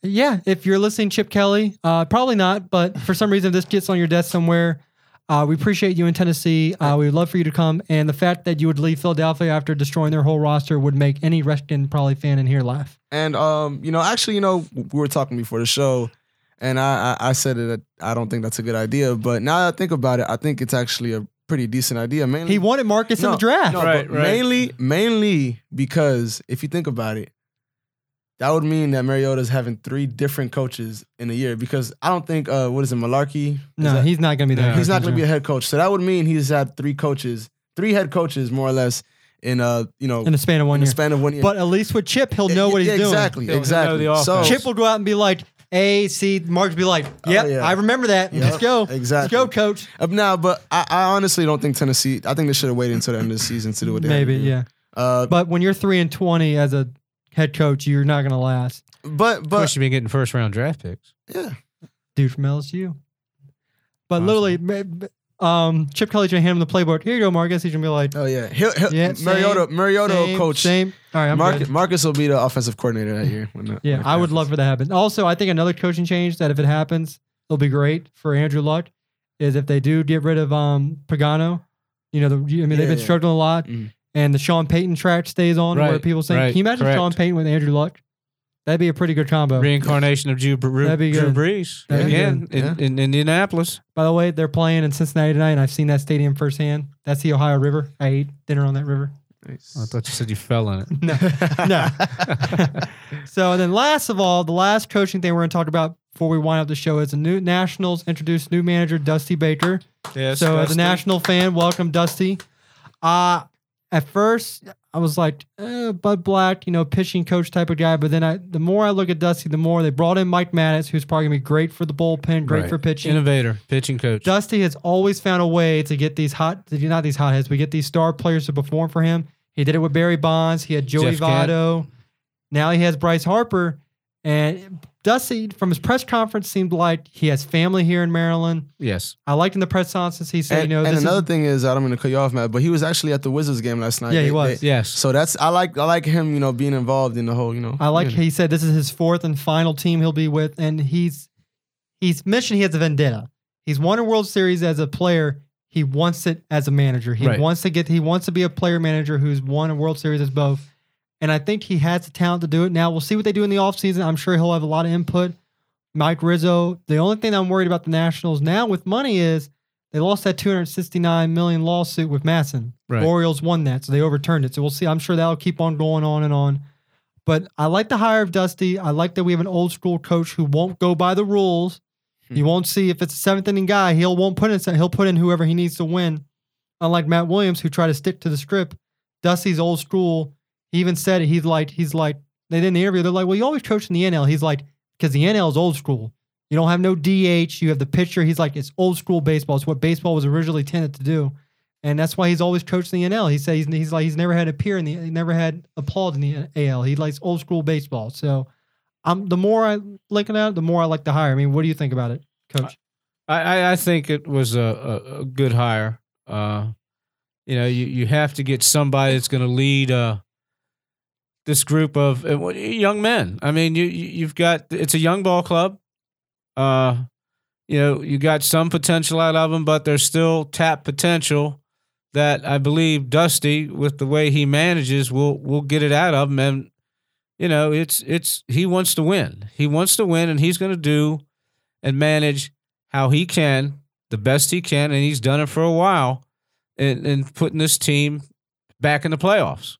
yeah, if you're listening, Chip Kelly, uh, probably not, but for some reason this gets on your desk somewhere. Uh, we appreciate you in Tennessee. Uh, we would love for you to come. And the fact that you would leave Philadelphia after destroying their whole roster would make any Redskin probably fan in here laugh. And um, you know, actually, you know, we were talking before the show, and I I, I said that I don't think that's a good idea. But now that I think about it, I think it's actually a pretty decent idea. Mainly, He wanted Marcus in the draft. no, Right, right. mainly, mainly because if you think about it, that would mean that Mariota's having three different coaches in a year. Because I don't think uh, what is it, Mularkey? Is No, that- he's not going to be there. He's not going to be a head coach. So that would mean he's had three coaches, three head coaches, more or less, in uh, you know, in the span of one in the year. span of one year. But at least with Chip, he'll know what he's Yeah, doing. Exactly, exactly. so. Chip will go out and be like, "A, C." Mark's be like, "Yep, Oh, yeah. I remember that. Yep, Let's go. exactly. Let's go, coach." Uh, now, but I, I honestly don't think Tennessee. I think they should have waited until the end of the season to do what they Maybe, yeah. Uh, But when you're three and twenty as a head coach, you're not going to last, but Of but course, you've getting first round draft picks. yeah, dude from LSU. But Awesome. literally, ma- um, Chip Kelly's gonna hand him the playbook. Here you go, Marcus. He's gonna be like, oh yeah, he'll, he'll, Yeah, Mariota same, Mariota will same, coach. Same. All right, I'm Marcus, good. Marcus will be the offensive coordinator that year. When Yeah, when I would happens. love for that to happen. Also, I think another coaching change that if it happens, it'll be great for Andrew Luck is if they do get rid of um Pagano. You know, the, I mean, they've Yeah, been yeah. struggling a lot, Mhm. and the Sean Payton track stays on where Right, people say, right, "Can you imagine correct. Sean Payton with Andrew Luck?" That'd be a pretty good combo. Reincarnation of Drew, Drew, That'd be Drew good. Brees That'd be again good. in, in Indianapolis. By the way, they're playing in Cincinnati tonight, and I've seen that stadium firsthand. That's the Ohio River. I ate dinner on that river. Nice. I thought you said you fell in it. (laughs) No, no. (laughs) so and then last of all, the last coaching thing we're going to talk about before we wind up the show is the new Nationals introduced new manager Dusty Baker. Yes. so as a National fan, welcome Dusty. Uh at first I was like eh, Bud Black, you know, pitching coach type of guy, but then I the more I look at Dusty, the more they brought in Mike Maddux, who's probably gonna be great for the bullpen, great Right. for pitching. innovator, pitching coach. Dusty has always found a way to get these hot, not these hotheads, we get these star players to perform for him. He did it with Barry Bonds. He had Joey Jeff Kent. Votto. Now he has Bryce Harper. And Dusty, from his press conference, seemed like he has family here in Maryland. yes. I liked in the press conference he said, And, you know, and another is, thing is, I don't mean to cut you off, Matt, but he was actually at the Wizards game last night. Yeah, he was. they- Yes. so that's I like I like him, you know, being involved in the whole, you know. I like yeah. he said this is his fourth and final team he'll be with, and he's he's mission he has a vendetta. He's won a World Series as a player. He wants it as a manager. He Right. wants to get he wants to be a player manager who's won a World Series as both. And I think he has the talent to do it. Now we'll see what they do in the offseason. I'm sure he'll have a lot of input. Mike Rizzo. The only thing I'm worried about the Nationals now with money is they lost that 269 million lawsuit with MASN. Right. Orioles won that, so they overturned it. So we'll see. I'm sure that'll keep on going on and on. But I like the hire of Dusty. I like that we have an old school coach who won't go by the rules. Hmm. You won't see if it's a seventh inning guy, he'll won't put in he'll put in whoever he needs to win. Unlike Matt Williams, who tried to stick to the script. Dusty's old school. He even said it. He's like, he's like, they did in the interview. They're like, well, you always coach in the NL. He's like, because the NL is old school. You don't have no DH. You have the pitcher. He's like, it's old school baseball. It's what baseball was originally intended to do, and that's why he's always coached in the NL. He says he's, he's like he's never had a peer in the he never had applaud in the AL. He likes old school baseball. So, I'm the more I look at it, the more I like the hire. I mean, what do you think about it, Coach? I, I, I think it was a, a, a good hire. Uh, you know, you, you have to get somebody that's going to lead uh, this group of uh, young men. I mean, you, you you've got it's a young ball club. Uh, you know, you got some potential out of them, but there's still tap potential that I believe Dusty, with the way he manages, will will get it out of him. And you know, it's it's he wants to win. He wants to win, and he's going to do and manage how he can, the best he can, and he's done it for a while, and, and putting this team back in the playoffs.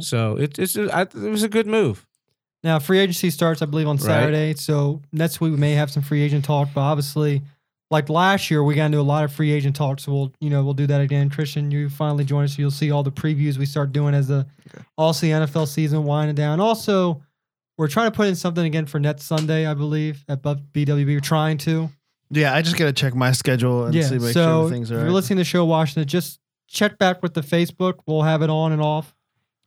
So it, it's I, it was a good move. Now, free agency starts, I believe, on Saturday. So next week we may have some free agent talk, but obviously, like last year, we got into a lot of free agent talk. So we'll, you know, we'll do that again. Christian, you finally join us. You'll see all the previews we start doing as the also the NFL season winding down. Also, we're trying to put in something again for next Sunday, I believe, at Bu- BWB. We're trying to. Yeah, I just gotta check my schedule and yeah. see make so sure are. if you're right. listening to the show, Washington, just check back with the Facebook. We'll have it on and off.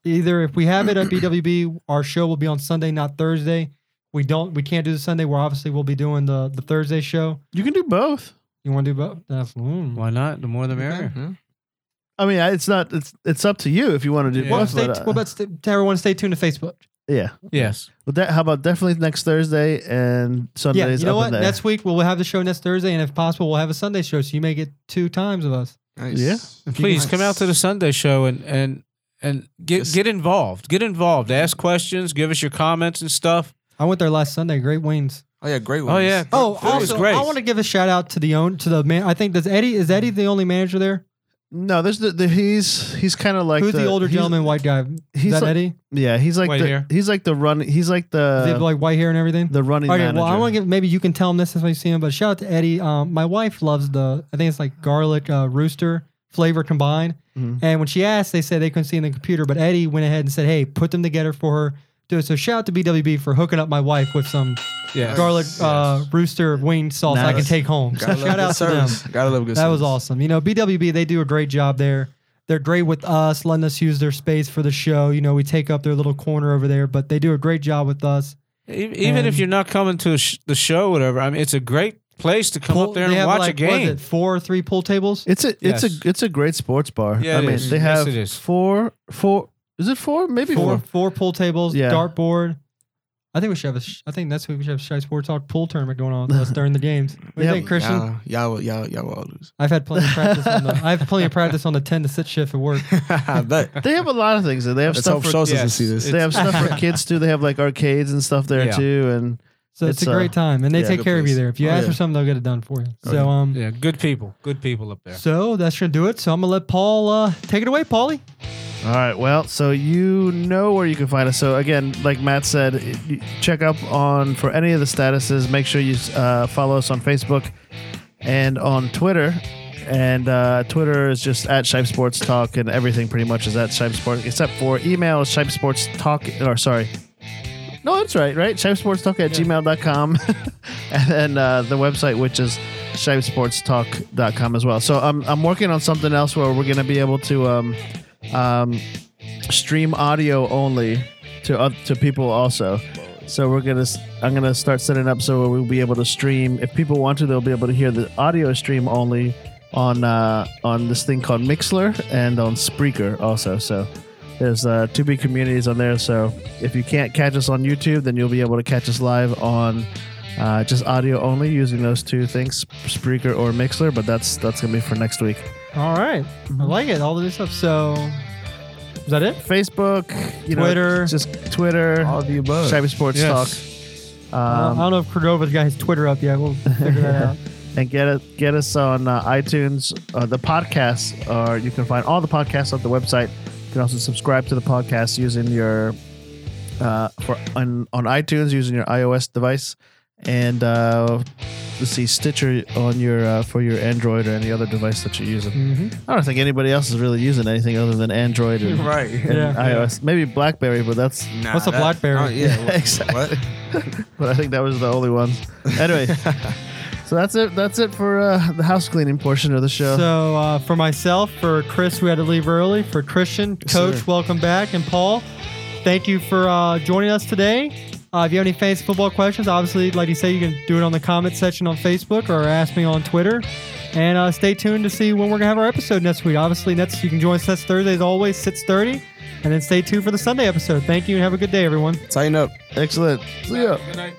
Either if we have it at BWB, our show will be on Sunday, not Thursday. We don't, we can't do the Sunday. We're obviously we'll be doing the the Thursday show. you can do both. You want to do both? That's mm. Why not? The more the merrier. Yeah. I mean, it's not. It's it's up to you if you want to do Yeah. Well, both. stay, but, uh, what about st- to everyone? Stay tuned to Facebook. yeah. Yes. Well, that, how about definitely next Thursday and Sundays? Yeah, you know up what? Next week we'll have the show next Thursday, and if possible, we'll have a Sunday show, so you may get two times of us. Nice. Yeah. Please come out to the Sunday show and and and get Just- get involved. Get involved. Ask questions. Give us your comments and stuff. I went there last Sunday. Great wings. Oh yeah, great wings. Oh yeah. Oh, Food was also, great. I want to give a shout out to the own to the man. I think does Eddie is Eddie the only manager there? no, there's the, the he's he's kind of like Who's the, older gentleman, white guy? Is he's that like- Eddie? Yeah, he's like White the hair. he's like the run. He's like Does he the like white hair and everything? the running Okay, manager. well, I want to give maybe you can tell him this is why you see him, but shout out to Eddie. Um, my wife loves the I think it's like garlic uh, rooster flavor combined. Mhm. And when she asked, they said they couldn't see in the computer, but Eddie went ahead and said, "Hey, put them together for her." Do it. So shout out to BWB for hooking up my wife with some Yeah. garlic uh, rooster wing sauce I can take home. So shout out to them. Gotta love good That was awesome. You know, BWB they do a great job there. They're great with us, letting us use their space for the show. You know, we take up their little corner over there, but they do a great job with us. E- Even And- if you're not coming to the show, whatever. I mean, it's a great place to come Pool- up there and have, watch like, a what is game. it, four or three pool tables. It's a it's Yes. a it's a great sports bar. Yeah, I it mean, is. they Yes, have it is. four four. Is it four? Maybe four, four. four pool tables, Yeah. dartboard. I think we should have a. sh- I think next week we should have a Shy Sports Talk pool tournament going on with us (laughs) during the games. What do you Yeah. think, Christian? Y'all, y'all, will- y'all, y'all will all lose. I've had plenty of practice on the. (laughs) I have plenty of practice on the ten to sit shift at work. (laughs) I bet. They have a lot of things. there. They have Let's stuff hope for Schultz doesn't Yes. see this. they have stuff for kids too. They have like arcades and stuff there Yeah. too. And So it's, It's, a great uh, time, and they yeah, take good care of you there. If you Oh, ask yeah. for something, they'll get it done for you. Oh, so um, yeah, good people. Good people up there. so that's gonna do it. So I'm gonna let Paul uh, take it away, Paulie. All right. Well, so you know where you can find us. So again, like Matt said, check up on for any of the statuses. Make sure you uh, follow us on Facebook and on Twitter. And uh, Twitter is just at Shipe Sports Talk, and everything pretty much is at Shipe Sports, except for email is Shipe Sports Talk. Or sorry, no, that's right, right? Shipe Sports Talk at gmail.com. (laughs) and then uh, the website, which is shipesportstalk.com as well. So I'm, I'm working on something else where we're going to be able to. Um, um, stream audio only to oth- to people also. So we're gonna I'm gonna start setting up so we'll be able to stream. If people want to, they'll be able to hear the audio stream only on uh, on this thing called Mixlr and on Spreaker also. So there's uh, two big communities on there. So if you can't catch us on YouTube, then you'll be able to catch us live on. Uh, just audio only using those two things, Spreaker or Mixlr, but that's that's gonna be for next week. All right, I like it. All of this stuff. So is that it? Facebook, you Twitter. know, just Twitter, All of the above. Shabby Sports Yes. Talk. Uh, Um, I don't know if Cordova's got his Twitter up yet. We'll figure that out. (laughs) and get it, get us on uh, iTunes. Uh, the podcasts are you can find all the podcasts on the website. You can also subscribe to the podcast using your uh, for on on iTunes using your iOS device, and uh, let's see Stitcher on your uh, for your Android or any other device that you're using. hmm I don't think anybody else is really using anything other than Android and, (laughs) Right. and Yeah. iOS. Maybe BlackBerry, but that's Nah, What's a that- Blackberry? Oh, yeah. Yeah, (laughs) what- exactly. What? (laughs) but I think that was the only one. Anyway, so that's it. That's it for uh, the house cleaning portion of the show. So uh, for myself, for Chris, we had to leave early. For Christian, Yes, Coach, sir. welcome back, and Paul, thank you for uh, joining us today. Uh, if you have any fantasy football questions, obviously, like you say, you can do it on the comment section on Facebook or ask me on Twitter. And uh, stay tuned to see when we're gonna have our episode next week. Obviously, next you can join us next Thursday as always, six thirty, and then stay tuned for the Sunday episode. Thank you and have a good day, everyone. Tighten up. Excellent. See ya. Good night.